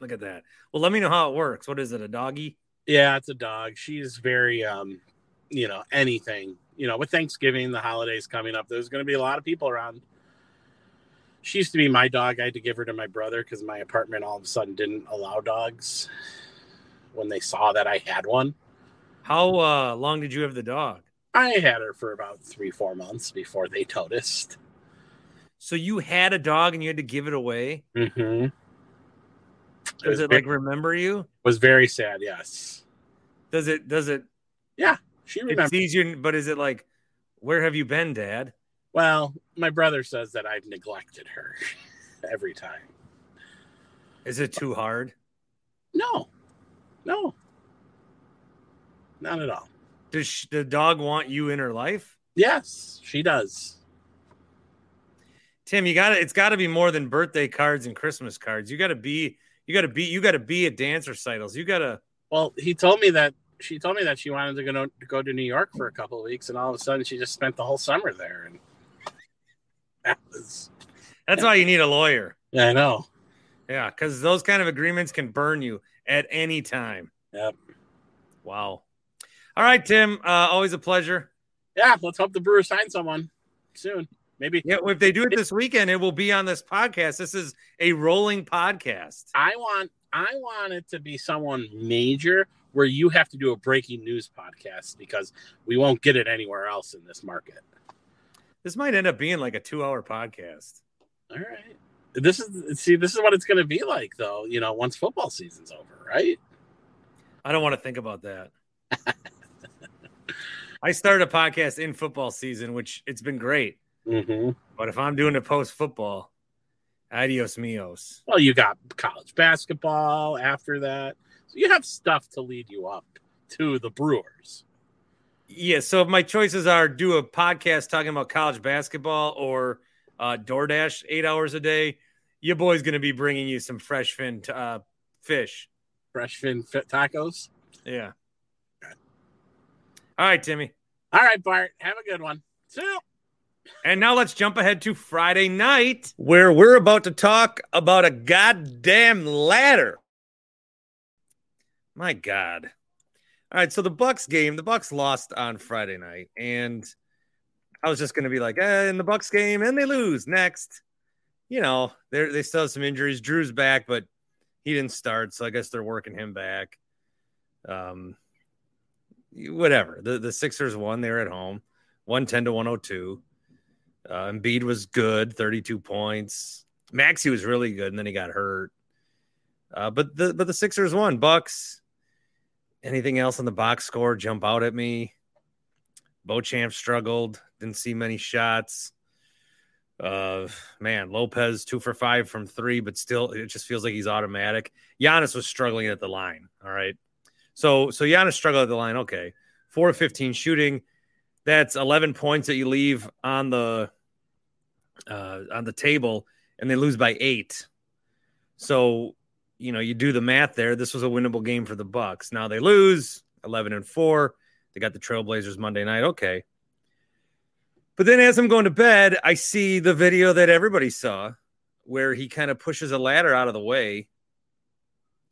Look at that. Well, let me know how it works. What is it, a doggy? Yeah, it's a dog. She's very, um, you know, anything. You know, with Thanksgiving, the holidays coming up, there's going to be a lot of people around. She used to be my dog. I had to give her to my brother because my apartment all of a sudden didn't allow dogs when they saw that I had one. How uh, long did you have the dog? I had her for about three, four months before they noticed. So you had a dog and you had to give it away? Mm-hmm. Does was, it very, like remember you? was very sad. Yes, Does it does it Yeah, she remembers. sees you but is it like where have you been, Dad? Well, my brother says that I've neglected her every time. Is it too hard? No, no, not at all. Does sh- the dog want you in her life? Yes, she does. Tim, you got to it's got to be more than birthday cards and Christmas cards. You got to be you got to be you got to be at dance recitals. You got to Well, he told me that she told me that she wanted to go to, go to New York for a couple of weeks, and all of a sudden she just spent the whole summer there. And that was, That's why you need a lawyer. yeah, I know. Yeah, cuz those kind of agreements can burn you at any time. Yep. Wow. All right, Tim, uh always a pleasure. Yeah, let's hope the Brewers sign someone soon. Maybe Yeah, if they do it this weekend, it will be on this podcast. This is a rolling podcast. I want I want it to be someone major where you have to do a breaking news podcast because we won't get it anywhere else in this market. This might end up being like a 2-hour podcast. All right. This is see, this is what it's gonna be like though, you know, once football season's over, right? I don't want to think about that. I started a podcast in football season, which it's been great. Mm-hmm. But if I'm doing it post football, adios mios. Well, you got college basketball after that. So you have stuff to lead you up to the Brewers. Yeah. So if my choices are do a podcast talking about college basketball or uh, DoorDash eight hours a day, your boy's going to be bringing you some fresh fin uh, fish. Fresh fin fit tacos. Yeah. All right, Timmy. All right, Bart. Have a good one. See you. And now let's jump ahead to Friday night, where we're about to talk about a goddamn ladder. My God. All right, so the Bucks game, the Bucks lost on Friday night, and I was just going to be like, eh, in the Bucks game, and they lose next. you know, they they still have some injuries. Drew's back, but he didn't start, so I guess they're working him back. Um, whatever. The the Sixers won. They were at home, one ten to one hundred two. Uh, Embiid was good, thirty two points. Maxey was really good, and then he got hurt. Uh, but the but the Sixers won. Bucks. Anything else on the box score jump out at me? Beauchamp struggled. Didn't see many shots. Uh, man, Lopez two for five from three, but still, it just feels like he's automatic. Giannis was struggling at the line. All right, so so Giannis struggled at the line. Okay, four of fifteen shooting. That's eleven points that you leave on the uh, on the table, and they lose by eight. So you know you do the math there. This was a winnable game for the Bucks. Now they lose eleven and four. They got the Trailblazers Monday night. Okay, but then as I'm going to bed, I see the video that everybody saw where he kind of pushes a ladder out of the way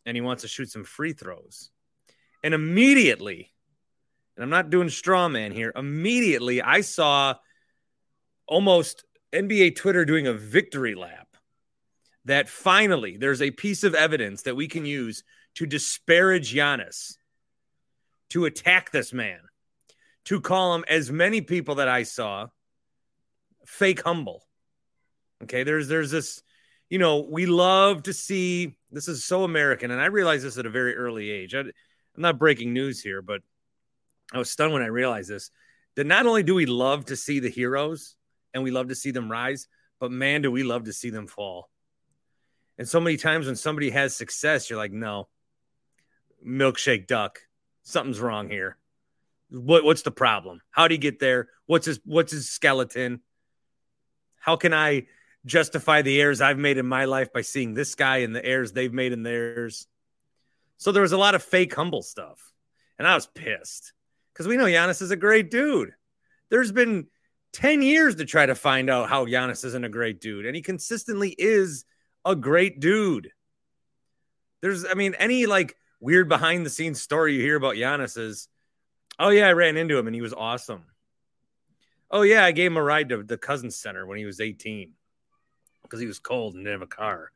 and he wants to shoot some free throws. And immediately, and I'm not doing straw man here, immediately I saw almost NBA Twitter doing a victory lap that finally there's a piece of evidence that we can use to disparage Giannis, to attack this man to call him, as many people that I saw, fake humble. Okay, there's there's this, you know, we love to see this is so American, and I realized this at a very early age. I, I'm not breaking news here, but I was stunned when I realized this. That not only do we love to see the heroes and we love to see them rise, but man, do we love to see them fall. And so many times when somebody has success, you're like, no, milkshake duck, something's wrong here. What what's the problem? How do you get there? What's his what's his skeleton? How can I justify the errors I've made in my life by seeing this guy and the errors they've made in theirs? So there was a lot of fake humble stuff. And I was pissed because we know Giannis is a great dude. There's been 10 years to try to find out how Giannis isn't a great dude. And he consistently is a great dude. There's, I mean, any like weird behind the scenes story you hear about Giannis is Oh yeah, I ran into him and he was awesome. Oh yeah, I gave him a ride to the Cousins Center when he was 18 because he was cold and didn't have a car.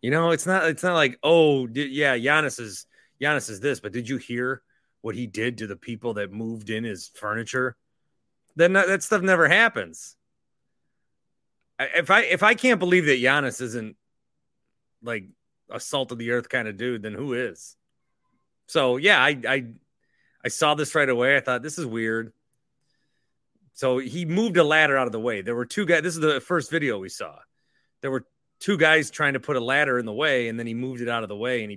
You know, it's not it's not like oh did, yeah, Giannis is Giannis is this, but did you hear what he did to the people that moved in his furniture? Then that, that stuff never happens. If I if I can't believe that Giannis isn't like a salt of the earth kind of dude, then who is? So yeah, I I I saw this right away. I thought this is weird. So he moved a ladder out of the way. There were two guys. This is the first video we saw. There were two guys trying to put a ladder in the way, and then he moved it out of the way and he,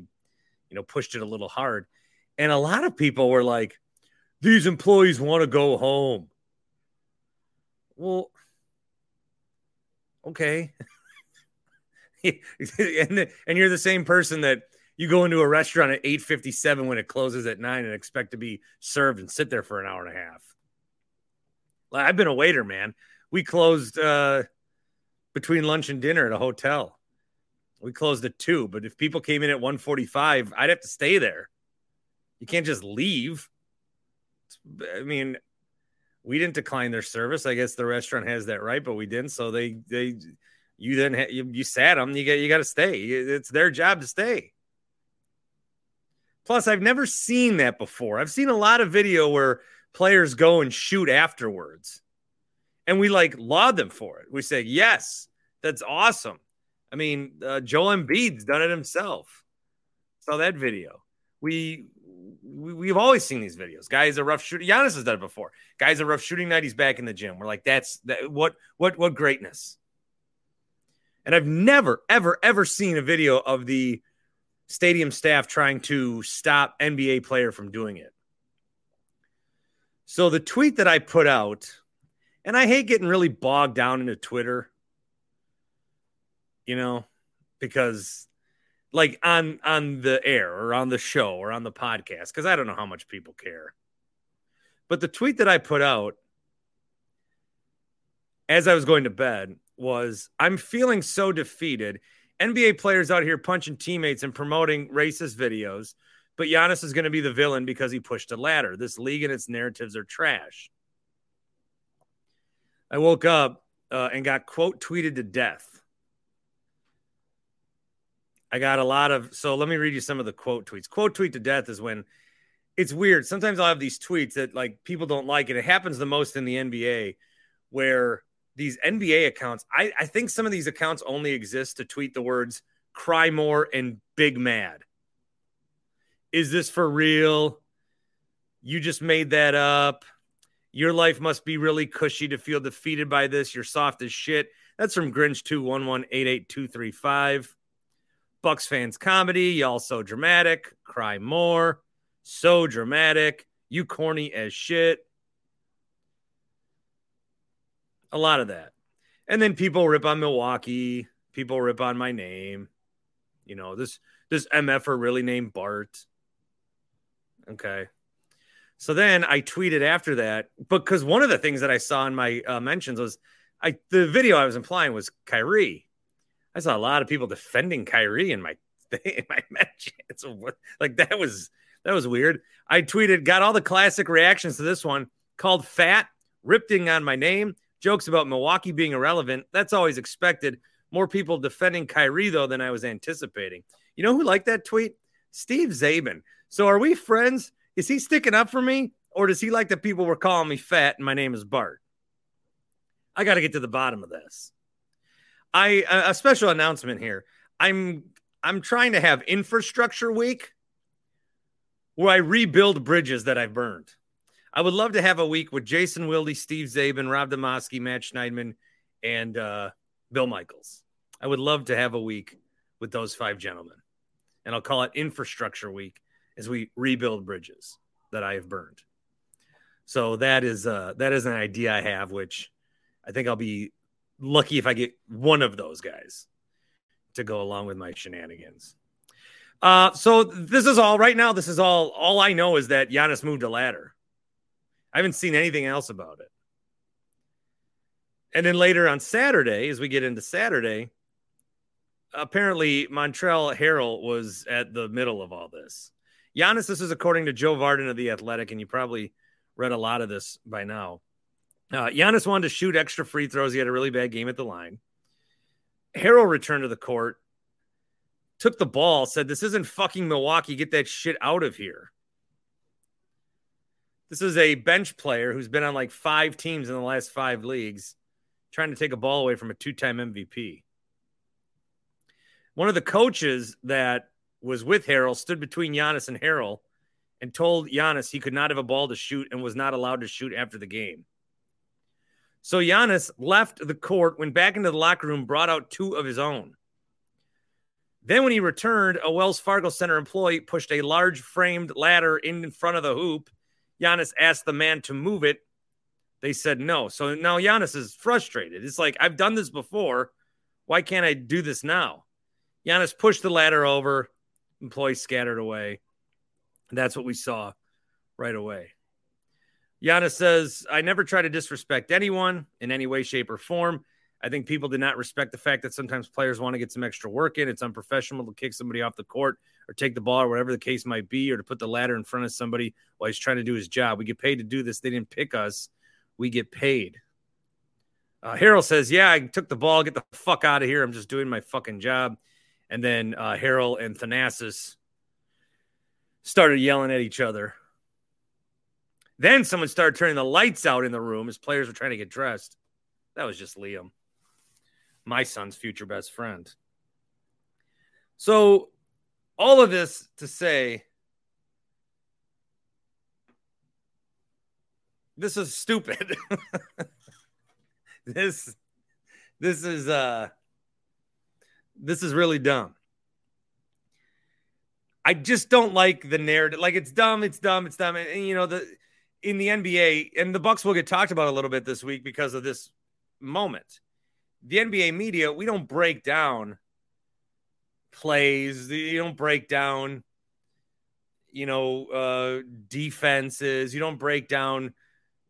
you know, pushed it a little hard. And a lot of people were like, "These employees want to go home." Well, okay. and and you're the same person that you go into a restaurant at 8.57 when it closes at 9 and expect to be served and sit there for an hour and a half. I've been a waiter man. We closed uh, between lunch and dinner at a hotel. We closed at 2 but if people came in at 1.45 i'd have to stay there. You can't just leave. I mean we didn't decline their service i guess the restaurant has that right but we didn't so they they you then ha- you, you sat them you got you got to stay it's their job to stay Plus, I've never seen that before. I've seen a lot of video where players go and shoot afterwards. And we like laud them for it. We say, yes, that's awesome. I mean, uh, Joel Embiid's done it himself. Saw that video. We, we we've always seen these videos. Guys are rough shooting. Giannis has done it before. Guys are rough shooting night. He's back in the gym. We're like, that's that. What what what greatness. And I've never ever ever seen a video of the stadium staff trying to stop NBA player from doing it. So the tweet that I put out, and I hate getting really bogged down into Twitter, you know, because like on on the air or on the show or on the podcast, because I don't know how much people care. But the tweet that I put out as I was going to bed was I'm feeling so defeated NBA players out here punching teammates and promoting racist videos, but Giannis is going to be the villain because he pushed a ladder. This league and its narratives are trash. I woke up uh, and got quote tweeted to death I got a lot of. So let me read you some of the quote tweets. Quote tweet to death is when it's weird. Sometimes I'll have these tweets that like people don't like it. It happens the most in the NBA where these NBA accounts, I, I think some of these accounts only exist to tweet the words cry more and big mad. Is this for real? You just made that up. Your life must be really cushy to feel defeated by this. You're soft as shit. That's from Grinch2118835. Bucks fans comedy. Y'all so dramatic. Cry more. So dramatic. You corny as shit. A lot of that. And then people rip on Milwaukee. People rip on my name. You know, this this MFer really named Bart. Okay. So then I tweeted after that because one of the things that I saw in my uh, mentions was I the video I was implying was Kyrie. I saw a lot of people defending Kyrie in my in my mentions. Like that was that was weird. I tweeted, got all the classic reactions to this one, called fat, ripping on my name, jokes about Milwaukee being irrelevant. That's always expected. More people defending Kyrie though than I was anticipating. You know who liked that tweet? Steve Czaban. So are we friends? Is he sticking up for me? Or does he like that people were calling me fat and my name is Bart? I got to get to the bottom of this. I a special announcement here. I'm I'm trying to have infrastructure week where I rebuild bridges that I've burned. I would love to have a week with Jason Wilde, Steve Czaban, Rob Demovsky, Matt Schneidman, and uh, Bill Michaels. I would love to have a week with those five gentlemen. And I'll call it Infrastructure Week as we rebuild bridges that I have burned. So that is uh, that is an idea I have, which I think I'll be lucky if I get one of those guys to go along with my shenanigans. Uh, so this is all right now. This is all. All I know is that Giannis moved a ladder. I haven't seen anything else about it. And then later on Saturday, as we get into Saturday, apparently Montrezl Harrell was at the middle of all this. Giannis, this is according to Joe Vardon of The Athletic, and you probably read a lot of this by now. Uh, Giannis wanted to shoot extra free throws. He had a really bad game at the line. Harrell returned to the court, took the ball, said, This isn't fucking Milwaukee. Get that shit out of here. This is a bench player who's been on like five teams in the last five leagues, trying to take a ball away from a two time MVP. One of the coaches that was with Harrell stood between Giannis and Harrell and told Giannis he could not have a ball to shoot and was not allowed to shoot after the game. So Giannis left the court, went back into the locker room, brought out two of his own. Then, when he returned, a Wells Fargo Center employee pushed a large framed ladder in front of the hoop. Giannis asked the man to move it. They said no. So now Giannis is frustrated. It's like, I've done this before. Why can't I do this now? Giannis pushed the ladder over. Employees scattered away. That's what we saw right away. Giannis says, I never try to disrespect anyone in any way, shape, or form. I think people did not respect the fact that sometimes players want to get some extra work in. It's unprofessional to kick somebody off the court or take the ball or whatever the case might be, or to put the ladder in front of somebody while he's trying to do his job. We get paid to do this. They didn't pick us. We get paid. Uh, Harrell says, Yeah, I took the ball. Get the fuck out of here. I'm just doing my fucking job. And then uh, Harrell and Thanasis started yelling at each other. Then someone started turning the lights out in the room as players were trying to get dressed. That was just Liam, my son's future best friend. So, all of this to say, this is stupid. this this is uh this is really dumb. I just don't like the narrative. Like it's dumb, it's dumb, it's dumb. And, and, you know, the in the NBA, and the Bucks will get talked about a little bit this week because of this moment. The NBA media, we don't break down plays, you don't break down, you know, uh defenses, you don't break down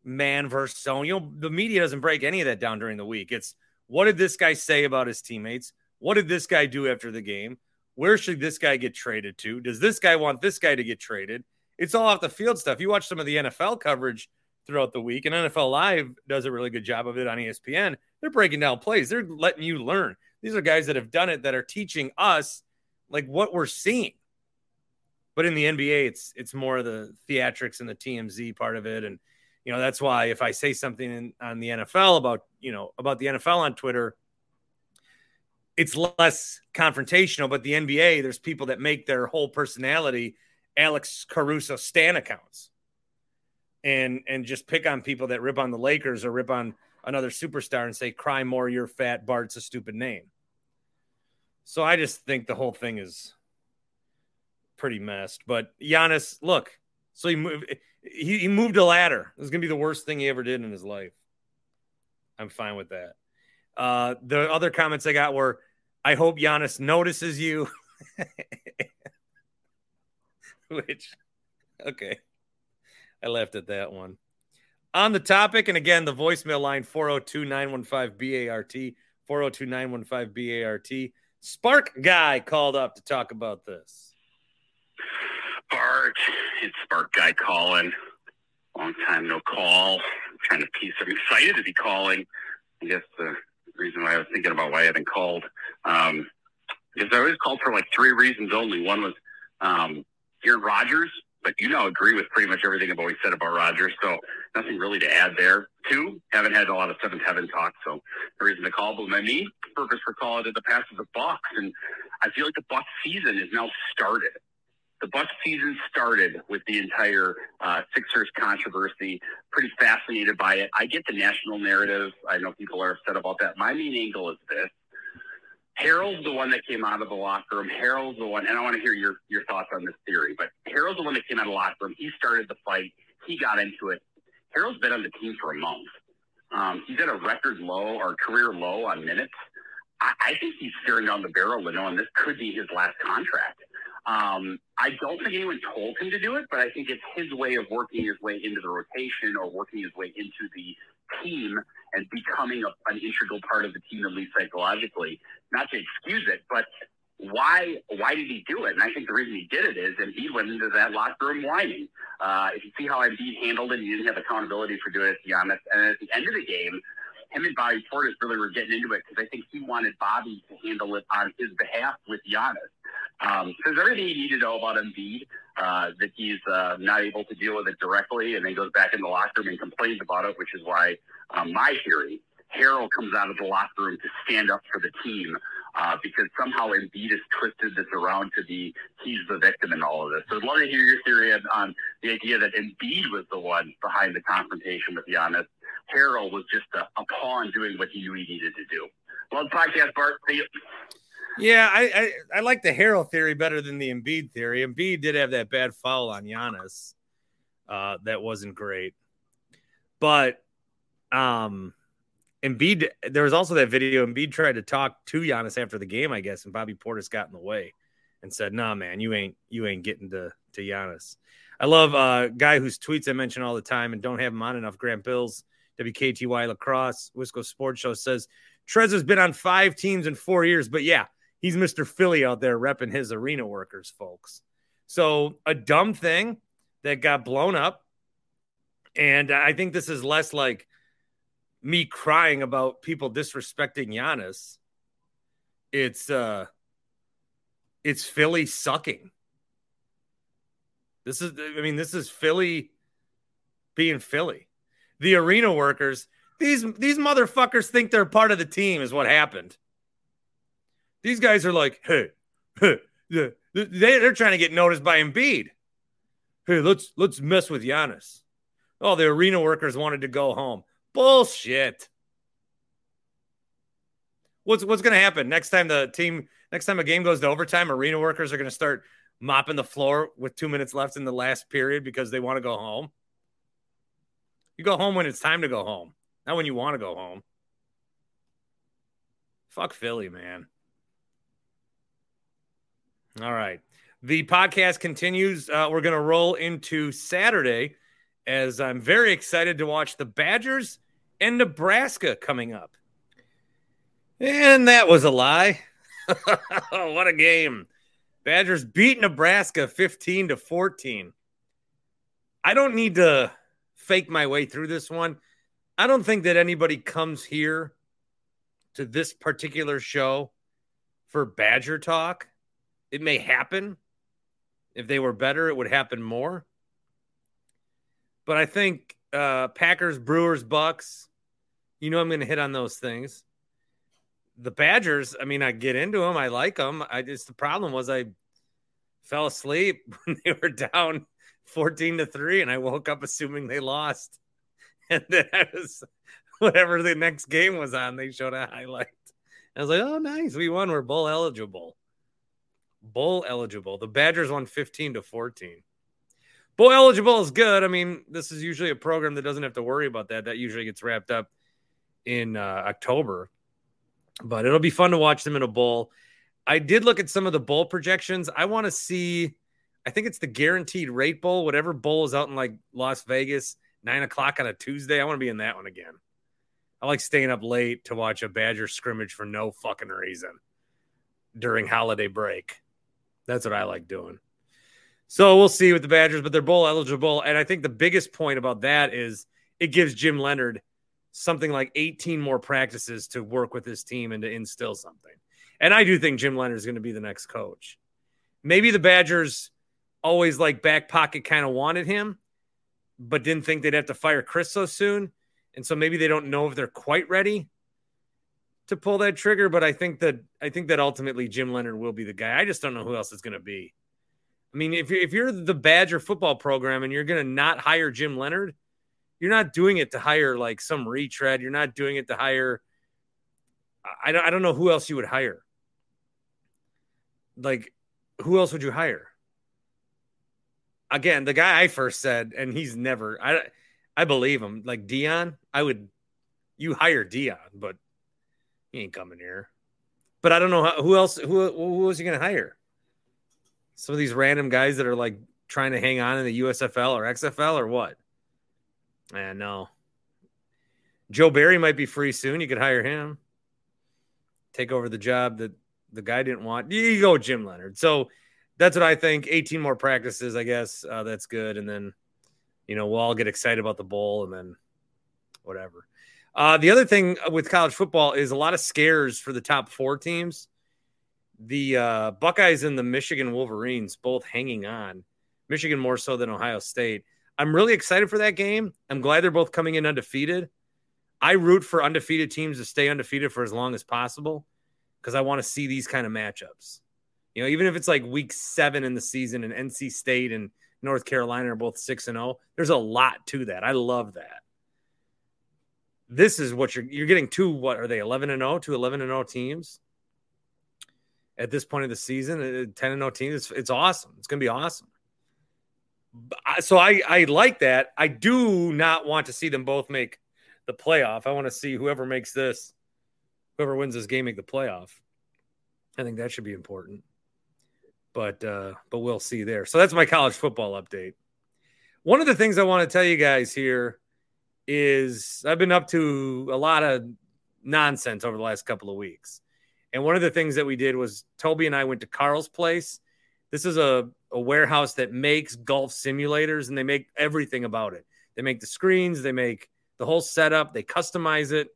man versus zone. You know, the media doesn't break any of that down during the week. It's what did this guy say about his teammates? What did this guy do after the game? Where should this guy get traded to? Does this guy want this guy to get traded? It's all off the field stuff. You watch some of the NFL coverage throughout the week, and NFL Live does a really good job of it on ESPN. They're breaking down plays, they're letting you learn. These are guys that have done it that are teaching us like what we're seeing. But in the NBA, it's it's more the theatrics and the TMZ part of it, and you know that's why if I say something in, on the NFL about you know about the NFL on Twitter, it's less confrontational. But the NBA, there's people that make their whole personality Alex Caruso Stan accounts, and and just pick on people that rip on the Lakers or rip on another superstar and say, "Cry more, you're fat." Bart's a stupid name. So I just think the whole thing is pretty messed. But Giannis, look, so he moved he, he moved a ladder. This is gonna be the worst thing he ever did in his life. I'm fine with that. Uh, the other comments I got were, I hope Giannis notices you. Which, okay. I laughed at that one. On the topic, and again, the voicemail line 402 915 BART, 402 915 BART. Spark Guy called up to talk about this. Bart, it's Spark Guy calling. Long time no call. I'm trying to piece. I'm excited to be calling. I guess the reason why I was thinking about why I haven't called, um, because I always called for like three reasons only. One was um, Aaron Rodgers, but you know, agree with pretty much everything I've always said about Rodgers. So nothing really to add there. Two, haven't had a lot of seventh heaven talk, so no reason to call. But my main purpose for calling it the past is the Bucks, and I feel like the Bucks season is now started. The Bucks season started with the entire uh, Sixers controversy. Pretty fascinated by it. I get the national narrative. I know people are upset about that. My main angle is this: Harrell's the one that came out of the locker room. Harrell's the one, and I want to hear your, your thoughts on this theory, but Harrell's the one that came out of the locker room. He started the fight. He got into it. Harrell's been on the team for a month. Um, he's at a record low or career low on minutes. I, I think he's staring down the barrel of knowing this could be his last contract. Um, I don't think anyone told him to do it, but I think it's his way of working his way into the rotation or working his way into the team and becoming a, an integral part of the team, at least psychologically. Not to excuse it, but why why did he do it? And I think the reason he did it is Embiid went into that locker room whining. Uh, if you see how Embiid handled it, he didn't have accountability for doing it, to be. And at the end of the game, him and Bobby Portis really were getting into it because I think he wanted Bobby to handle it on his behalf with Giannis. Um, so there's everything you need to know about Embiid, uh, that he's uh, not able to deal with it directly and then goes back in the locker room and complains about it, which is why um, my theory, Harrell comes out of the locker room to stand up for the team uh, because somehow Embiid has twisted this around to be he's the victim in all of this. So I'd love to hear your theory on, on the idea that Embiid was the one behind the confrontation with Giannis. Harrell was just a, a pawn doing what he knew he needed to do. Well, podcast, Bart. See you. Yeah, I, I, I like the Harrell theory better than the Embiid theory. Embiid did have that bad foul on Giannis. Uh, that wasn't great. But um Embiid, there was also that video. Embiid tried to talk to Giannis after the game, I guess, and Bobby Portis got in the way and said, "Nah, man, you ain't you ain't getting to to Giannis." I love a uh, guy whose tweets I mention all the time and don't have him on enough. Grant Bills, WKTY Lacrosse, Wisco Sports Show says Trezor's been on five teams in four years, but yeah, he's Mr. Philly out there repping his arena workers, folks. So a dumb thing that got blown up, and I think this is less like me crying about people disrespecting Giannis. It's uh it's Philly sucking. This is I mean, this is Philly being Philly. The arena workers, these these motherfuckers think they're part of the team, is what happened. These guys are like, hey, hey, they, they're trying to get noticed by Embiid. Hey, let's let's mess with Giannis. Oh, the arena workers wanted to go home. Bullshit. What's what's to happen next time the team next time a game goes to overtime? Arena workers are to start mopping the floor with two minutes left in the last period because they want to go home. You go home when it's time to go home, not when you want to go home. Fuck Philly, man. All right. The podcast continues. Uh, we're going to roll into Saturday as I'm very excited to watch the Badgers and Nebraska coming up. And that was a lie. what a game. Badgers beat Nebraska 15 to 14. I don't need to fake my way through this one. I don't think that anybody comes here to this particular show for Badger talk. It may happen. If they were better, it would happen more. But I think uh, Packers, Brewers, Bucks, you know, I'm going to hit on those things. The Badgers, I mean, I get into them. I like them. I just, the problem was I fell asleep when they were down 14 to 3 and I woke up assuming they lost. And then I was whatever the next game was on, they showed a highlight. I was like, oh nice, we won. We're bowl eligible. Bowl eligible. The Badgers won 15 to 14. Bowl eligible is good. I mean, this is usually a program that doesn't have to worry about that. That usually gets wrapped up in uh, October. But it'll be fun to watch them in a bowl. I did look at some of the bowl projections. I want to see, I think it's the guaranteed rate bowl, whatever bowl is out in like Las Vegas, nine o'clock on a Tuesday. I want to be in that one again. I like staying up late to watch a Badger scrimmage for no fucking reason during holiday break. That's what I like doing. So we'll see with the Badgers, but they're bowl eligible. And I think the biggest point about that is it gives Jim Leonard something like 18 more practices to work with his team and to instill something. And I do think Jim Leonard is going to be the next coach. Maybe the Badgers always like back pocket kind of wanted him, but didn't think they'd have to fire Chris so soon. And so maybe they don't know if they're quite ready to pull that trigger. But I think that I think that ultimately Jim Leonard will be the guy. I just don't know who else it's going to be. I mean, if you're, if you're the Badger football program and you're going to not hire Jim Leonard, you're not doing it to hire like some retread. You're not doing it to hire. I don't, I don't know who else you would hire like who else would you hire? Again, the guy I first said, and he's never. I I believe him. Like Dion, I would. You hire Dion, but he ain't coming here. But I don't know how, who else. Who who was he going to hire? Some of these random guys that are like trying to hang on in the USFL or XFL or what? And no. Joe Barry might be free soon. You could hire him. Take over the job that the guy didn't want. You go Jim Leonard. So that's what I think. 18 more practices, I guess. Uh, that's good. And then, you know, we'll all get excited about the bowl and then whatever. Uh, the other thing with college football is a lot of scares for the top four teams. The uh, Buckeyes and the Michigan Wolverines both hanging on. Michigan more so than Ohio State. I'm really excited for that game. I'm glad they're both coming in undefeated. I root for undefeated teams to stay undefeated for as long as possible because I want to see these kind of matchups. You know, even if it's like week seven in the season and NC State and North Carolina are both six and zero, oh, there's a lot to that. I love that. This is what you're you're getting two. What are they? Eleven and zero, two 11 and zero teams at this point of the season. Uh, ten and zero teams. It's, it's awesome. It's gonna be awesome. So I I like that. I do not want to see them both make the playoff. I want to see whoever makes this whoever wins this game make the playoff. I think that should be important. But uh, but we'll see there. So that's my college football update. One of the things I want to tell you guys here is I've been up to a lot of nonsense over the last couple of weeks. And one of the things that we did was Toby and I went to Carl's place. This is a, a warehouse that makes golf simulators and they make everything about it. They make the screens, they make the whole setup, they customize it.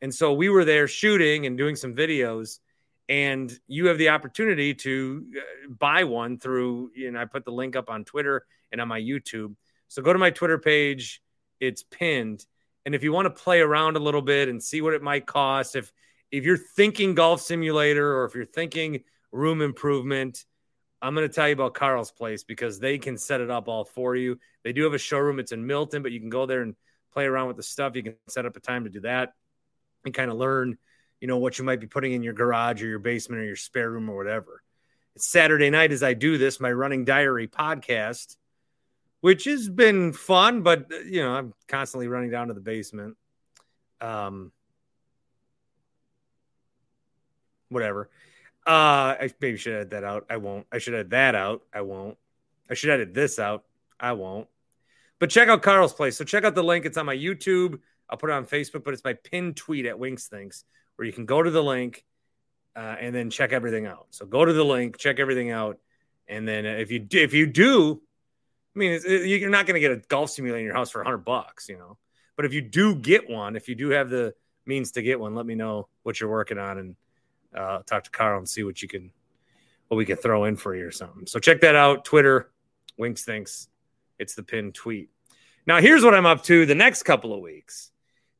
And so we were there shooting and doing some videos. And you have the opportunity to uh, buy one through, you know, I put the link up on Twitter and on my YouTube. So go to my Twitter page, it's pinned. And if you want to play around a little bit and see what it might cost, if if you're thinking golf simulator or if you're thinking room improvement, I'm going to tell you about Carl's place because they can set it up all for you. They do have a showroom. It's in Milton, but you can go there and play around with the stuff. You can set up a time to do that and kind of learn, you know, what you might be putting in your garage or your basement or your spare room or whatever. It's Saturday night as I do this, my running diary podcast, which has been fun, but you know, I'm constantly running down to the basement. Um, whatever. Uh, I maybe should edit that out. I won't. I should edit that out. I won't. I should edit this out. I won't. But check out Carl's place. So check out the link. It's on my YouTube. I'll put it on Facebook, but it's my pinned tweet at Winks Thinks, where you can go to the link uh, and then check everything out. So go to the link, check everything out, and then if you do, if you do, I mean, it, you're not going to get a golf simulator in your house for 100 bucks, you know. But if you do get one, if you do have the means to get one, let me know what you're working on and uh, talk to Carl and see what you can what we could throw in for you or something. So check that out. Twitter, Winks thinks it's the pinned tweet. Now here's what I'm up to the next couple of weeks.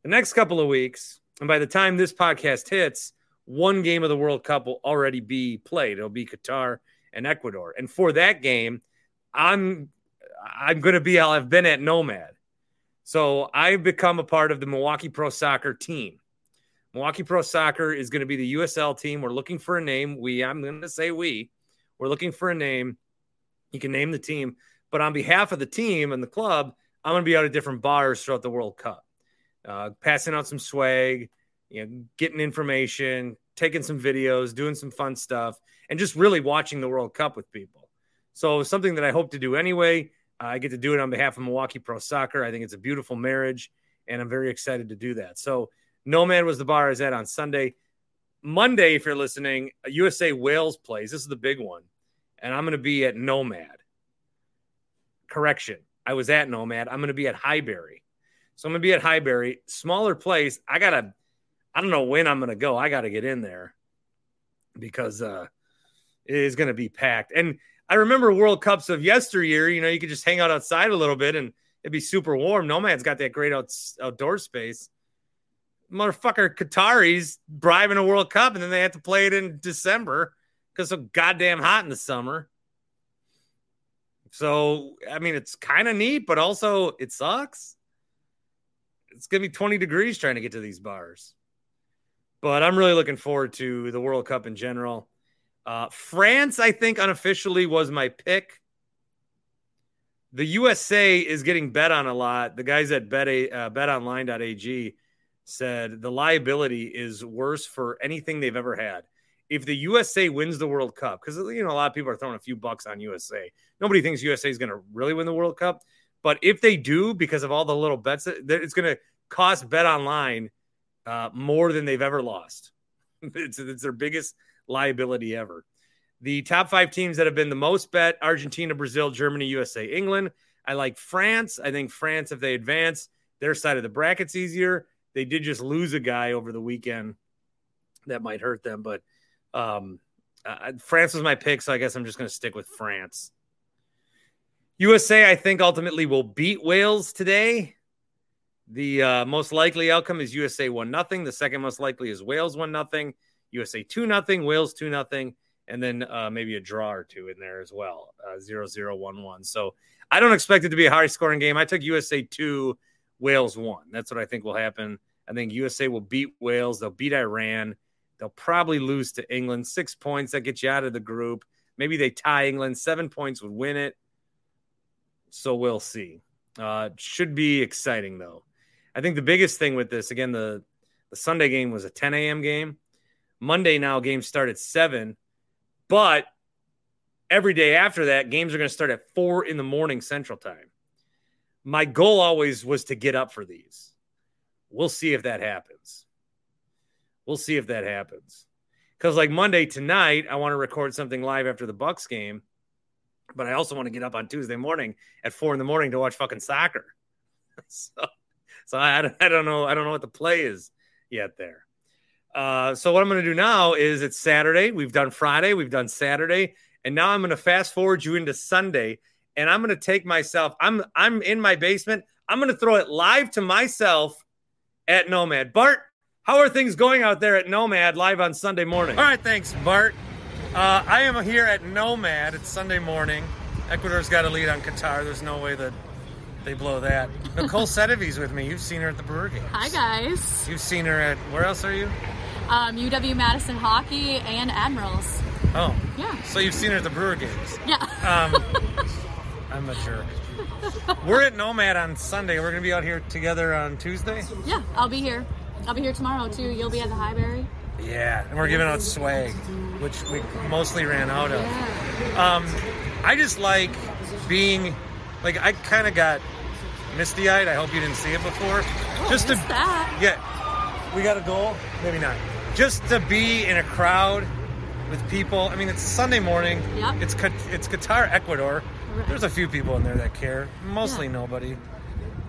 The next couple of weeks, and by the time this podcast hits, one game of the World Cup will already be played. It'll be Qatar and Ecuador. And for that game, I'm I'm going to be I've been at Nomad. So I've become a part of the Milwaukee Pro Soccer team. Milwaukee Pro Soccer is going to be the USL team. We're looking for a name. We, I'm going to say we, we're looking for a name. You can name the team, but on behalf of the team and the club, I'm going to be out at different bars throughout the World Cup, uh, passing out some swag, you know, getting information, taking some videos, doing some fun stuff, and just really watching the World Cup with people. So something that I hope to do anyway. I get to do it on behalf of Milwaukee Pro Soccer. I think it's a beautiful marriage, and I'm very excited to do that. So Nomad was the bar I was at on Sunday. Monday, if you're listening, USA Wales plays. This is the big one. And I'm going to be at Nomad. Correction. I was at Nomad. I'm going to be at Highbury. So I'm going to be at Highbury, smaller place. I got to, I don't know when I'm going to go. I got to get in there because uh, it is going to be packed. And I remember World Cups of yesteryear. You know, you could just hang out outside a little bit and it'd be super warm. Nomad's got that great out, outdoor space motherfucker Qataris bribing a World Cup and then they have to play it in December because it's so goddamn hot in the summer. So, I mean, it's kind of neat, but also it sucks. It's going to be 20 degrees trying to get to these bars. But I'm really looking forward to the World Cup in general. Uh, France, I think, unofficially was my pick. The USA is getting bet on a lot. The guys at bet, uh, betonline.ag said the liability is worse for anything they've ever had. If the USA wins the World Cup, because you know a lot of people are throwing a few bucks on USA. Nobody thinks USA is going to really win the World Cup, but if they do, because of all the little bets, that it's going to cost Bet Online uh, more than they've ever lost. it's, it's their biggest liability ever. The top five teams that have been the most bet Argentina, Brazil, Germany, USA, England. I like France. I think France, if they advance, their side of the bracket's easier they did just lose a guy over the weekend that might hurt them. But um, uh, France was my pick, so I guess I'm just going to stick with France. USA, I think, ultimately will beat Wales today. The uh, most likely outcome is USA one nothing. The second most likely is Wales one nothing. USA two nothing. Wales two nothing, and then uh, maybe a draw or two in there as well. Uh, zero zero one one. So I don't expect it to be a high scoring game. I took USA two, Wales one. That's what I think will happen. I think USA will beat Wales. They'll beat Iran. They'll probably lose to England. Six points that gets you out of the group. Maybe they tie England. Seven points would win it. So we'll see. Uh, should be exciting though. I think the biggest thing with this, again, the the Sunday game was a 10 a.m. game. Monday now games start at seven, but every day after that, games are going to start at four in the morning Central Time. My goal always was to get up for these. We'll see if that happens. We'll see if that happens. Because like Monday tonight, I want to record something live after the Bucks game, but I also want to get up on Tuesday morning at four in the morning to watch fucking soccer. so, so I, I don't know. I don't know what the play is yet there. Uh, so what I'm going to do now is it's Saturday. We've done Friday. We've done Saturday, and now I'm going to fast forward you into Sunday, and I'm going to take myself. I'm I'm in my basement. I'm going to throw it live to myself at Nomad. Bart, how are things going out there at Nomad live on Sunday morning? All right, thanks, Bart. Uh, I am here at Nomad. It's Sunday morning. Ecuador's got a lead on Qatar. There's no way that they blow that. Nicole Sedevy's with me. You've seen her at the Brewer games. Hi, guys. You've seen her at where else are you? Um, UW Madison Hockey and Admirals. Oh, Yeah. so you've seen her at the Brewer games. Yeah. Um, I'm a jerk. We're at Nomad on Sunday. We're gonna be out here together on Tuesday. yeah, I'll be here. I'll be here tomorrow, too. You'll be at the Highbury. Yeah, and we're giving out swag, which we mostly ran out of. Yeah. Um, I just like being like I kind of got misty eyed. I hope you didn't see it before. Oh, just to that. yeah, we got a goal. Maybe not. Just to be in a crowd with people. I mean, it's Sunday morning. Yep. It's it's Qatar, Ecuador. Right. There's a few people in there that care. Mostly Yeah. nobody.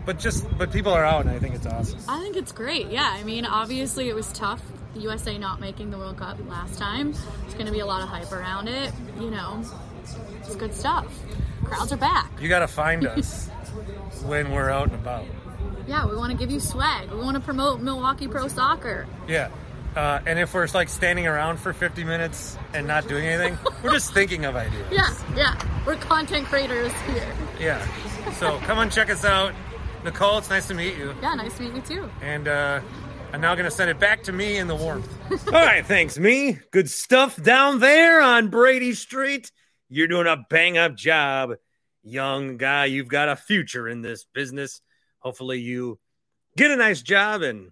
But just but people are out, and I think it's awesome. I think it's great. Yeah, I mean, obviously it was tough The USA not making the World Cup last time. There's going to be a lot of hype around it. You know, it's good stuff. Crowds are back. You got to find us when we're out and about. Yeah, we want to give you swag. We want to promote Milwaukee Pro Soccer. Yeah. Uh, and if we're like standing around for 50 minutes and not doing anything, we're just thinking of ideas. Yeah, yeah. We're content creators here. Yeah. So come on, check us out. Nicole, it's nice to meet you. Yeah, nice to meet you too. And uh, I'm now going to send it back to me in the warmth. All right, thanks, me. Good stuff down there on Brady Street. You're doing a bang up job, young guy. You've got a future in this business. Hopefully, you get a nice job and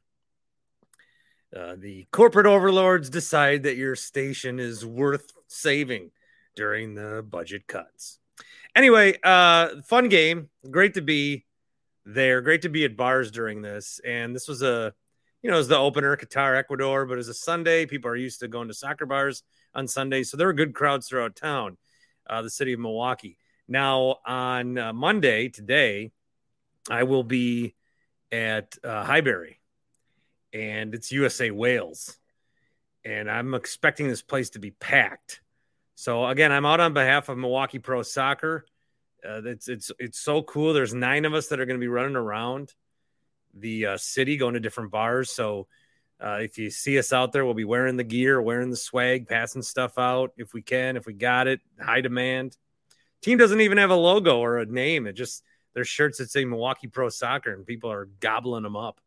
uh, the corporate overlords decide that your station is worth saving during the budget cuts. Anyway, uh, fun game. Great to be there. Great to be at bars during this. And this was a, you know, it was the opener, Qatar, Ecuador, but it was a Sunday. People are used to going to soccer bars on Sundays. So there were good crowds throughout town, uh, the city of Milwaukee. Now, on uh, Monday, today, I will be at uh, Highbury, and it's USA Wales, and I'm expecting this place to be packed. So again, I'm out on behalf of Milwaukee Pro Soccer. Uh, it's it's it's so cool. There's nine of us that are going to be running around the uh, city, going to different bars. So uh, if you see us out there, we'll be wearing the gear, wearing the swag, passing stuff out if we can, if we got it. High demand. Team doesn't even have a logo or a name. It just there's shirts that say Milwaukee Pro Soccer, and people are gobbling them up.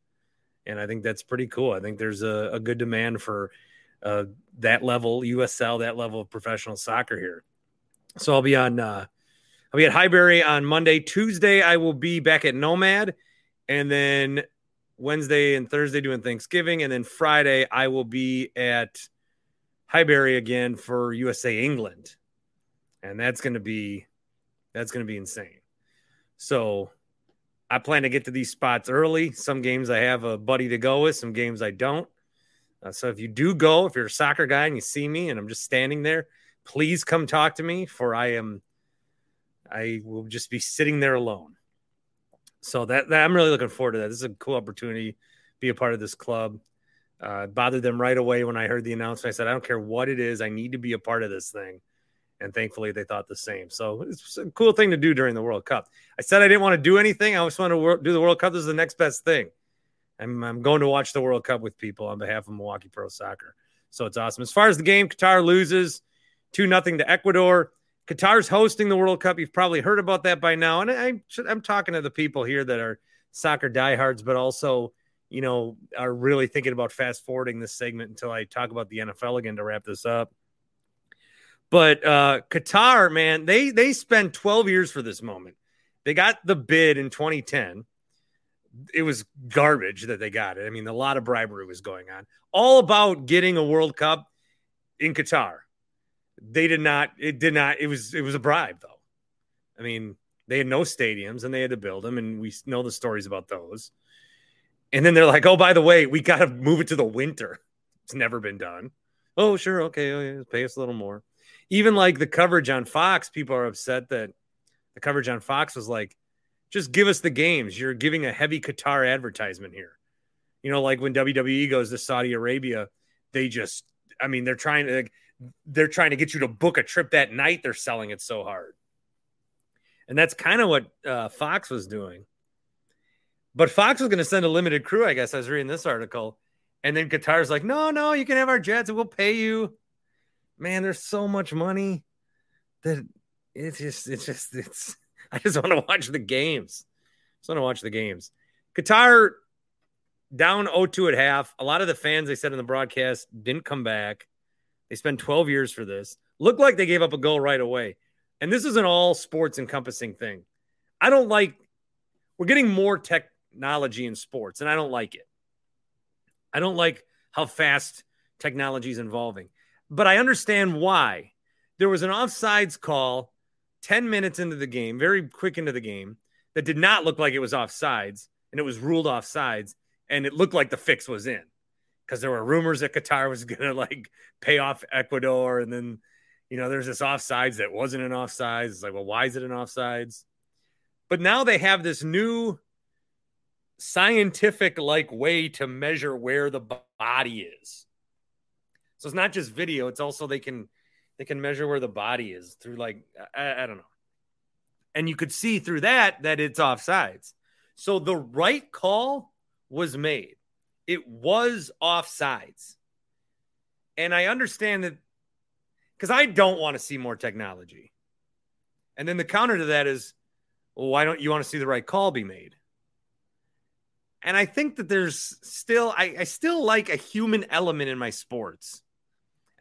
And I think that's pretty cool. I think there's a, a good demand for uh, that level USL, that level of professional soccer here. So I'll be on. Uh, I'll be at Highbury on Monday. Tuesday, I will be back at Nomad, and then Wednesday and Thursday doing Thanksgiving, and then Friday I will be at Highbury again for USA England, and that's going to be that's going to be insane. So I plan to get to these spots early. Some games I have a buddy to go with, some games I don't. Uh, so if you do go, if you're a soccer guy and you see me and I'm just standing there, please come talk to me, for I am, I will just be sitting there alone. So that, that I'm really looking forward to that. This is a cool opportunity, be a part of this club. Uh, bothered them right away when I heard the announcement. I said, I don't care what it is, I need to be a part of this thing and thankfully they thought the same. So it's a cool thing to do during the World Cup. I said I didn't want to do anything. I just want to do the World Cup. This is the next best thing. I'm, I'm going to watch the World Cup with people on behalf of Milwaukee Pro Soccer. So it's awesome. As far as the game, Qatar loses two nothing to Ecuador. Qatar's hosting the World Cup. You've probably heard about that by now. And I, I'm talking to the people here that are soccer diehards, but also, you know, are really thinking about fast forwarding this segment until I talk about the NFL again to wrap this up. But uh, Qatar, man, they they spent 12 years for this moment. They got the bid in 2010. It was garbage that they got it. I mean, a lot of bribery was going on. All about getting a World Cup in Qatar. They did not. It did not. It was. It was a bribe, though. I mean, they had no stadiums and they had to build them, and we know the stories about those. And then they're like, "Oh, by the way, we got to move it to the winter. It's never been done." Oh, sure, okay, oh, yeah, pay us a little more even like the coverage on Fox, people are upset that the coverage on Fox was like, just give us the games. You're giving a heavy Qatar advertisement here. You know, like when WWE goes to Saudi Arabia, they just, I mean, they're trying to, they're trying to get you to book a trip that night. They're selling it so hard. And that's kind of what uh, Fox was doing. But Fox was going to send a limited crew, I guess. I was reading this article. And then Qatar's like, no, no, you can have our jets and we'll pay you man, there's so much money that it's just, it's just, it's, I just want to watch the games. I Just want to watch the games. Qatar down 0-2 at half. A lot of the fans, they said in the broadcast, didn't come back. They spent 12 years for this. Looked like they gave up a goal right away. And this is an all sports encompassing thing. I don't like, we're getting more technology in sports, and I don't like it. I don't like how fast technology is evolving but I understand why. There was an offsides call 10 minutes into the game, very quick into the game, that did not look like it was offsides, and it was ruled offsides, and it looked like the fix was in because there were rumors that Qatar was going to like pay off Ecuador, and then you know there's this offsides that wasn't an offsides. It's like, well, why is it an offsides? But now they have this new scientific like way to measure where the body is So it's not just video; it's also they can they can measure where the body is through like I, I don't know, and you could see through that that it's offsides. So the right call was made. It was offsides, and I understand that because I don't want to see more technology. And then the counter to that is, well, why don't you want to see the right call be made? And I think that there's still, I, I still like a human element in my sports.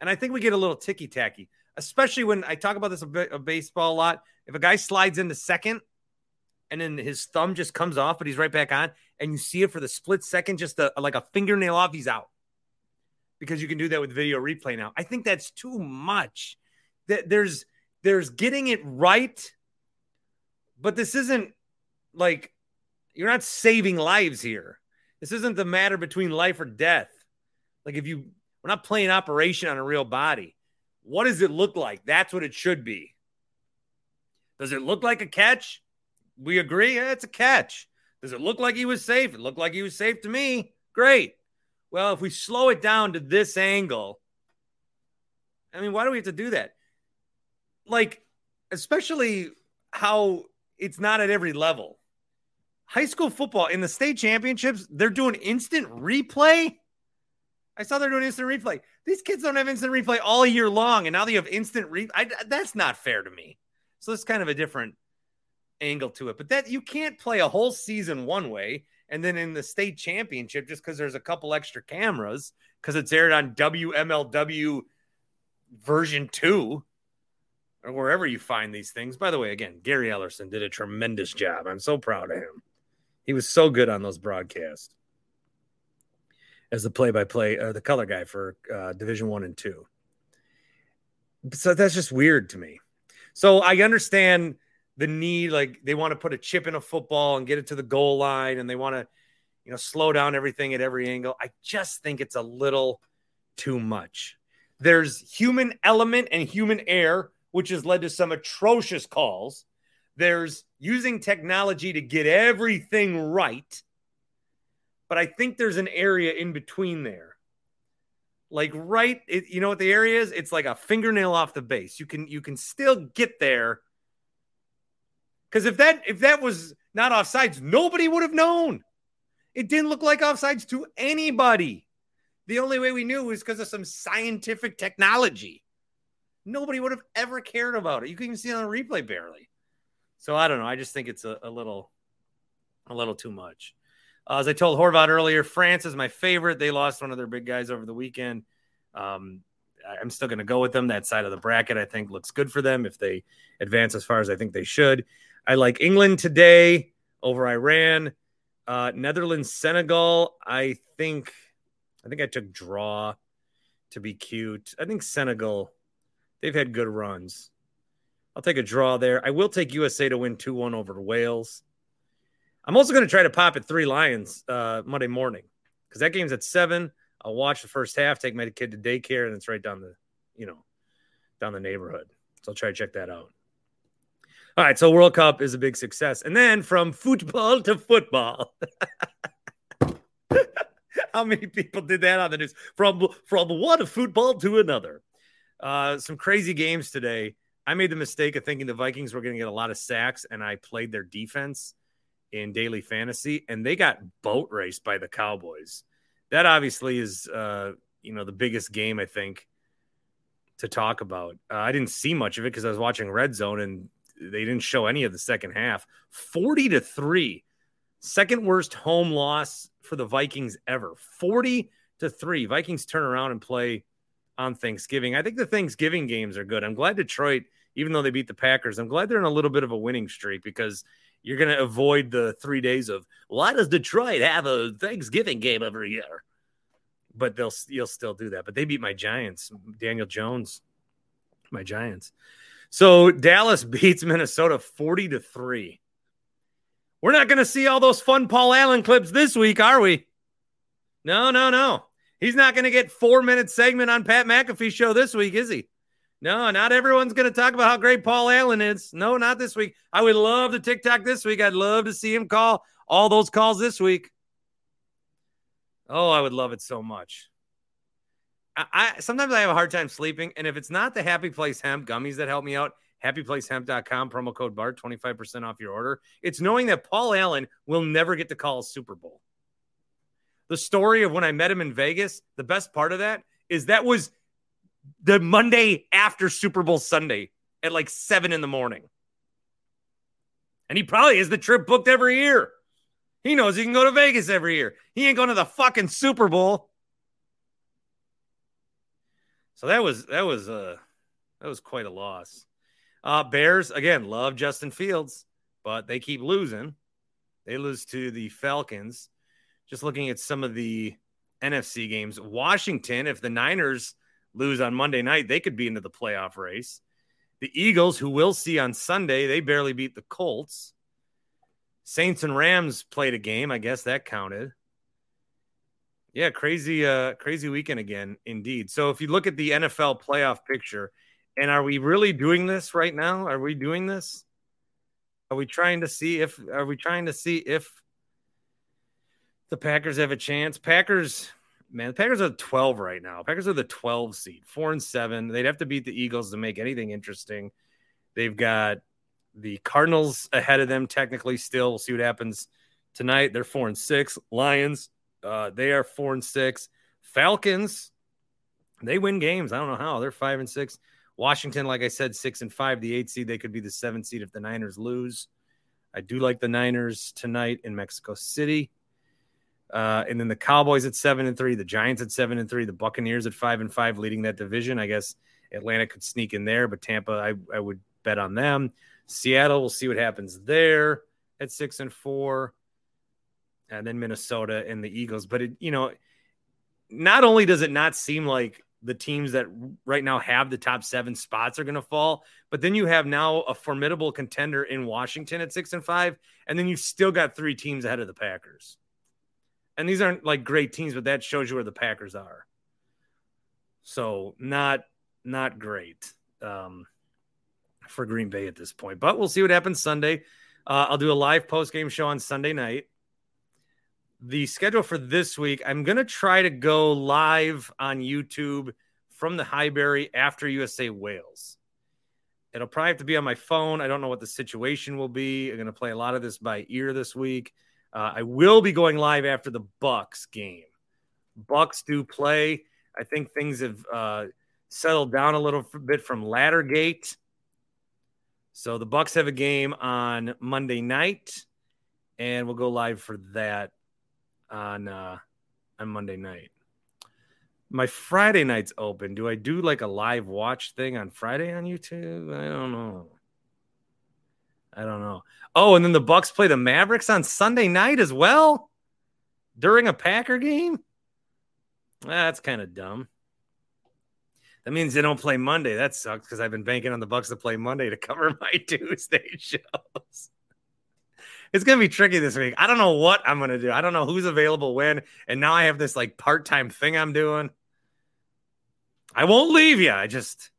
And I think we get a little ticky tacky, especially when I talk about this a bit of baseball a lot. If a guy slides into second and then his thumb just comes off, but he's right back on, and you see it for the split second, just a, like a fingernail off, he's out because you can do that with video replay now. I think that's too much. That there's there's getting it right, but this isn't like you're not saving lives here. This isn't the matter between life or death. Like if you we're not playing operation on a real body. What does it look like? That's what it should be. Does it look like a catch? We agree, yeah, it's a catch. Does it look like he was safe? It looked like he was safe to me. Great. Well, if we slow it down to this angle, I mean, why do we have to do that? Like, especially how it's not at every level. High school football in the state championships, they're doing instant replay. I saw they're doing instant replay. These kids don't have instant replay all year long, and now they have instant replay. That's not fair to me. So it's kind of a different angle to it. But that you can't play a whole season one way and then in the state championship, just because there's a couple extra cameras, because it's aired on WMLW version two, or wherever you find these things. By the way, again, Gary Ellerson did a tremendous job. I'm so proud of him. He was so good on those broadcasts as the play-by-play, uh, the color guy for uh, Division One and Two. So that's just weird to me. So I understand the need like they want to put a chip in a football and get it to the goal line and they want to you know slow down everything at every angle i just think it's a little too much there's human element and human error which has led to some atrocious calls there's using technology to get everything right but i think there's an area in between there like right it, you know what the area is it's like a fingernail off the base you can you can still get there because if that if that was not offsides, nobody would have known. It didn't look like offsides to anybody. The only way we knew was because of some scientific technology. Nobody would have ever cared about it. You can even see it on replay barely. So I don't know. I just think it's a, a little, a little too much. Uh, as I told Horvat earlier, France is my favorite. They lost one of their big guys over the weekend. Um, I'm still going to go with them. That side of the bracket, I think, looks good for them if they advance as far as I think they should. I like England today over Iran. Uh, Netherlands, Senegal. I think, I think I took draw to be cute. I think Senegal, they've had good runs. I'll take a draw there. I will take USA to win 2 1 over Wales. I'm also going to try to pop at Three Lions uh, Monday morning because that game's at 7. I'll watch the first half, take my kid to daycare, and it's right down the, you know, down the neighborhood. So I'll try to check that out. All right, so World Cup is a big success. And then from football to football. How many people did that on the news? From from one football to another. Uh, some crazy games today. I made the mistake of thinking the Vikings were going to get a lot of sacks, and I played their defense in daily fantasy, and they got boat raced by the Cowboys. That obviously is, uh, you know, the biggest game I think to talk about. Uh, I didn't see much of it because I was watching Red Zone, and they didn't show any of the second half. 40 to three, second worst home loss for the Vikings ever. 40 to 3. Vikings turn around and play on Thanksgiving. I think the Thanksgiving games are good. I'm glad Detroit, even though they beat the Packers, I'm glad they're in a little bit of a winning streak because you're going to avoid the three days of why does Detroit have a Thanksgiving game every year? But they'll you'll still do that. But they beat my Giants, Daniel Jones, my Giants. So Dallas beats Minnesota 40 to 3. We're not going to see all those fun Paul Allen clips this week, are we? No, no, no. He's not going to get 4-minute segment on Pat McAfee show this week, is he? No, not everyone's going to talk about how great Paul Allen is. No, not this week. I would love to TikTok this week. I'd love to see him call all those calls this week. Oh, I would love it so much. I, I sometimes I have a hard time sleeping, and if it's not the Happy Place Hemp gummies that help me out, happyplacehemp.com promo code BART 25% off your order. It's knowing that Paul Allen will never get to call a Super Bowl. The story of when I met him in Vegas, the best part of that is that was the Monday after Super Bowl Sunday at like seven in the morning. And he probably has the trip booked every year. He knows he can go to Vegas every year. He ain't going to the fucking Super Bowl. So that was that was uh that was quite a loss. Uh Bears again love Justin Fields, but they keep losing. They lose to the Falcons. Just looking at some of the NFC games, Washington, if the Niners lose on Monday night, they could be into the playoff race. The Eagles, who we'll see on Sunday, they barely beat the Colts. Saints and Rams played a game. I guess that counted. Yeah, crazy, uh, crazy weekend again, indeed. So if you look at the NFL playoff picture, and are we really doing this right now? Are we doing this? Are we trying to see if are we trying to see if the Packers have a chance? Packers, man, the Packers are 12 right now. Packers are the 12 seed, four and seven. They'd have to beat the Eagles to make anything interesting. They've got the Cardinals ahead of them, technically still. We'll see what happens tonight. They're four and six. Lions uh, they are four and six. Falcons, they win games. I don't know how. They're five and six. Washington, like I said, six and five. The eight seed, they could be the seven seed if the Niners lose. I do like the Niners tonight in Mexico City. Uh, and then the Cowboys at seven and three, the Giants at seven and three, the Buccaneers at five and five, leading that division. I guess Atlanta could sneak in there, but Tampa, I, I would bet on them. Seattle, we'll see what happens there at six and four and then Minnesota and the Eagles. But it, you know, not only does it not seem like the teams that right now have the top seven spots are going to fall, but then you have now a formidable contender in Washington at six and five, and then you've still got three teams ahead of the Packers. And these aren't like great teams, but that shows you where the Packers are. So not not great um, for Green Bay at this point, but we'll see what happens Sunday. Uh, I'll do a live post game show on Sunday night the schedule for this week, I'm to try to go live on YouTube from the Highbury after USA Wales. It'll probably have to be on my phone. I don't know what the situation will be. I'm to play a lot of this by ear this week. Uh, I will be going live after the Bucks game. Bucks do play. I think things have uh, settled down a little bit from Laddergate. So the Bucks have a game on Monday night, and we'll go live for that on uh, on Monday night. My Friday night's open. Do I do like a live watch thing on Friday on YouTube? I don't know. I don't know. Oh, and then the Bucks play the Mavericks on Sunday night as well during a Packer game. That's kind of dumb. That means they don't play Monday. That sucks because I've been banking on the Bucks to play Monday to cover my Tuesday shows it's gonna be tricky this week. I don't know what I'm gonna do. I don't know who's available when, and now I have this like part time thing I'm doing. I won't leave you. I just,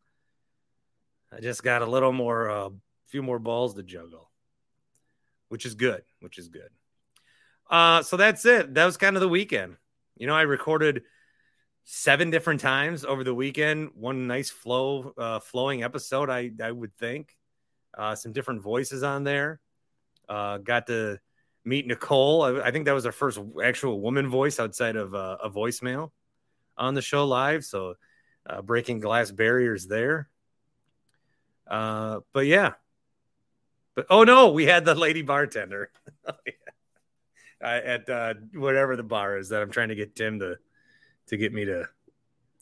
I just got a little more, uh, few more balls to juggle, which is good. Which is good. Uh, so that's it. That was kind of the weekend. You know, I recorded seven different times over the weekend. One nice flow, uh, flowing episode. I I would think. Uh, some different voices on there. Uh, got to meet Nicole. I, I, think that was our first actual woman voice outside of uh, a voicemail on the show live. So uh, breaking glass barriers there. Uh, but yeah. But oh no, we had the lady bartender oh, yeah. at uh, whatever the bar is that I'm trying to get Tim to to get me to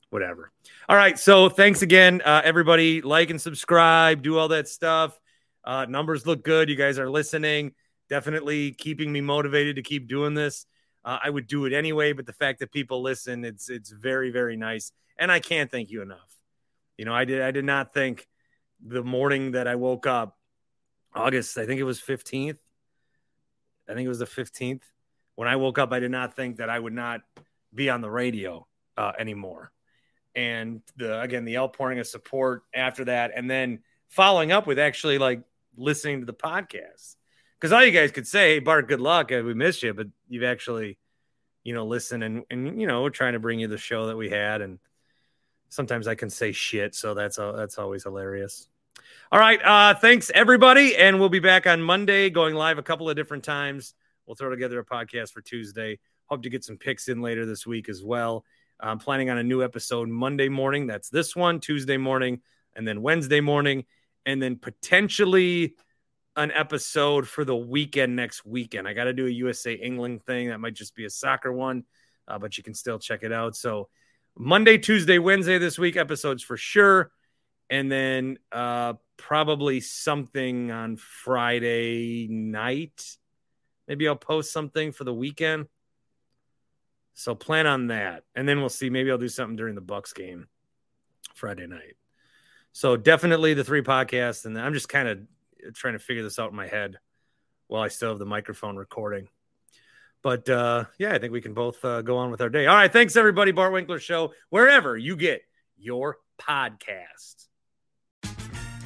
whatever. All right. So thanks again, uh, everybody. Like and subscribe, do all that stuff. Uh, numbers look good. You guys are listening. Definitely keeping me motivated to keep doing this. Uh, I would do it anyway, but the fact that people listen, it's it's very very nice, and I can't thank you enough. You know, I did I did not think the morning that I woke up, August, I think it was fifteenth. I think it was the fifteenth. When I woke up, I did not think that I would not be on the radio uh, anymore. And the again, the outpouring of support after that, and then following up with actually like listening to the podcast. Because all you guys could say, hey, Bart, good luck. We missed you, but you've actually, you know, listened and, and, you know, we're trying to bring you the show that we had. And sometimes I can say shit, so that's that's always hilarious. All right, uh, thanks everybody, and we'll be back on Monday, going live a couple of different times. We'll throw together a podcast for Tuesday. Hope to get some picks in later this week as well. I'm planning on a new episode Monday morning. That's this one, Tuesday morning, and then Wednesday morning, and then potentially an episode for the weekend next weekend. I got to do a USA England thing. That might just be a soccer one, uh, but you can still check it out. So Monday, Tuesday, Wednesday this week episodes for sure, and then uh, probably something on Friday night. Maybe I'll post something for the weekend. So plan on that, and then we'll see. Maybe I'll do something during the Bucks game Friday night. So definitely the three podcasts, and I'm just kind of trying to figure this out in my head while I still have the microphone recording. But uh, yeah, I think we can both uh, go on with our day. All right, thanks everybody. Bart Winkler Show, wherever you get your podcast.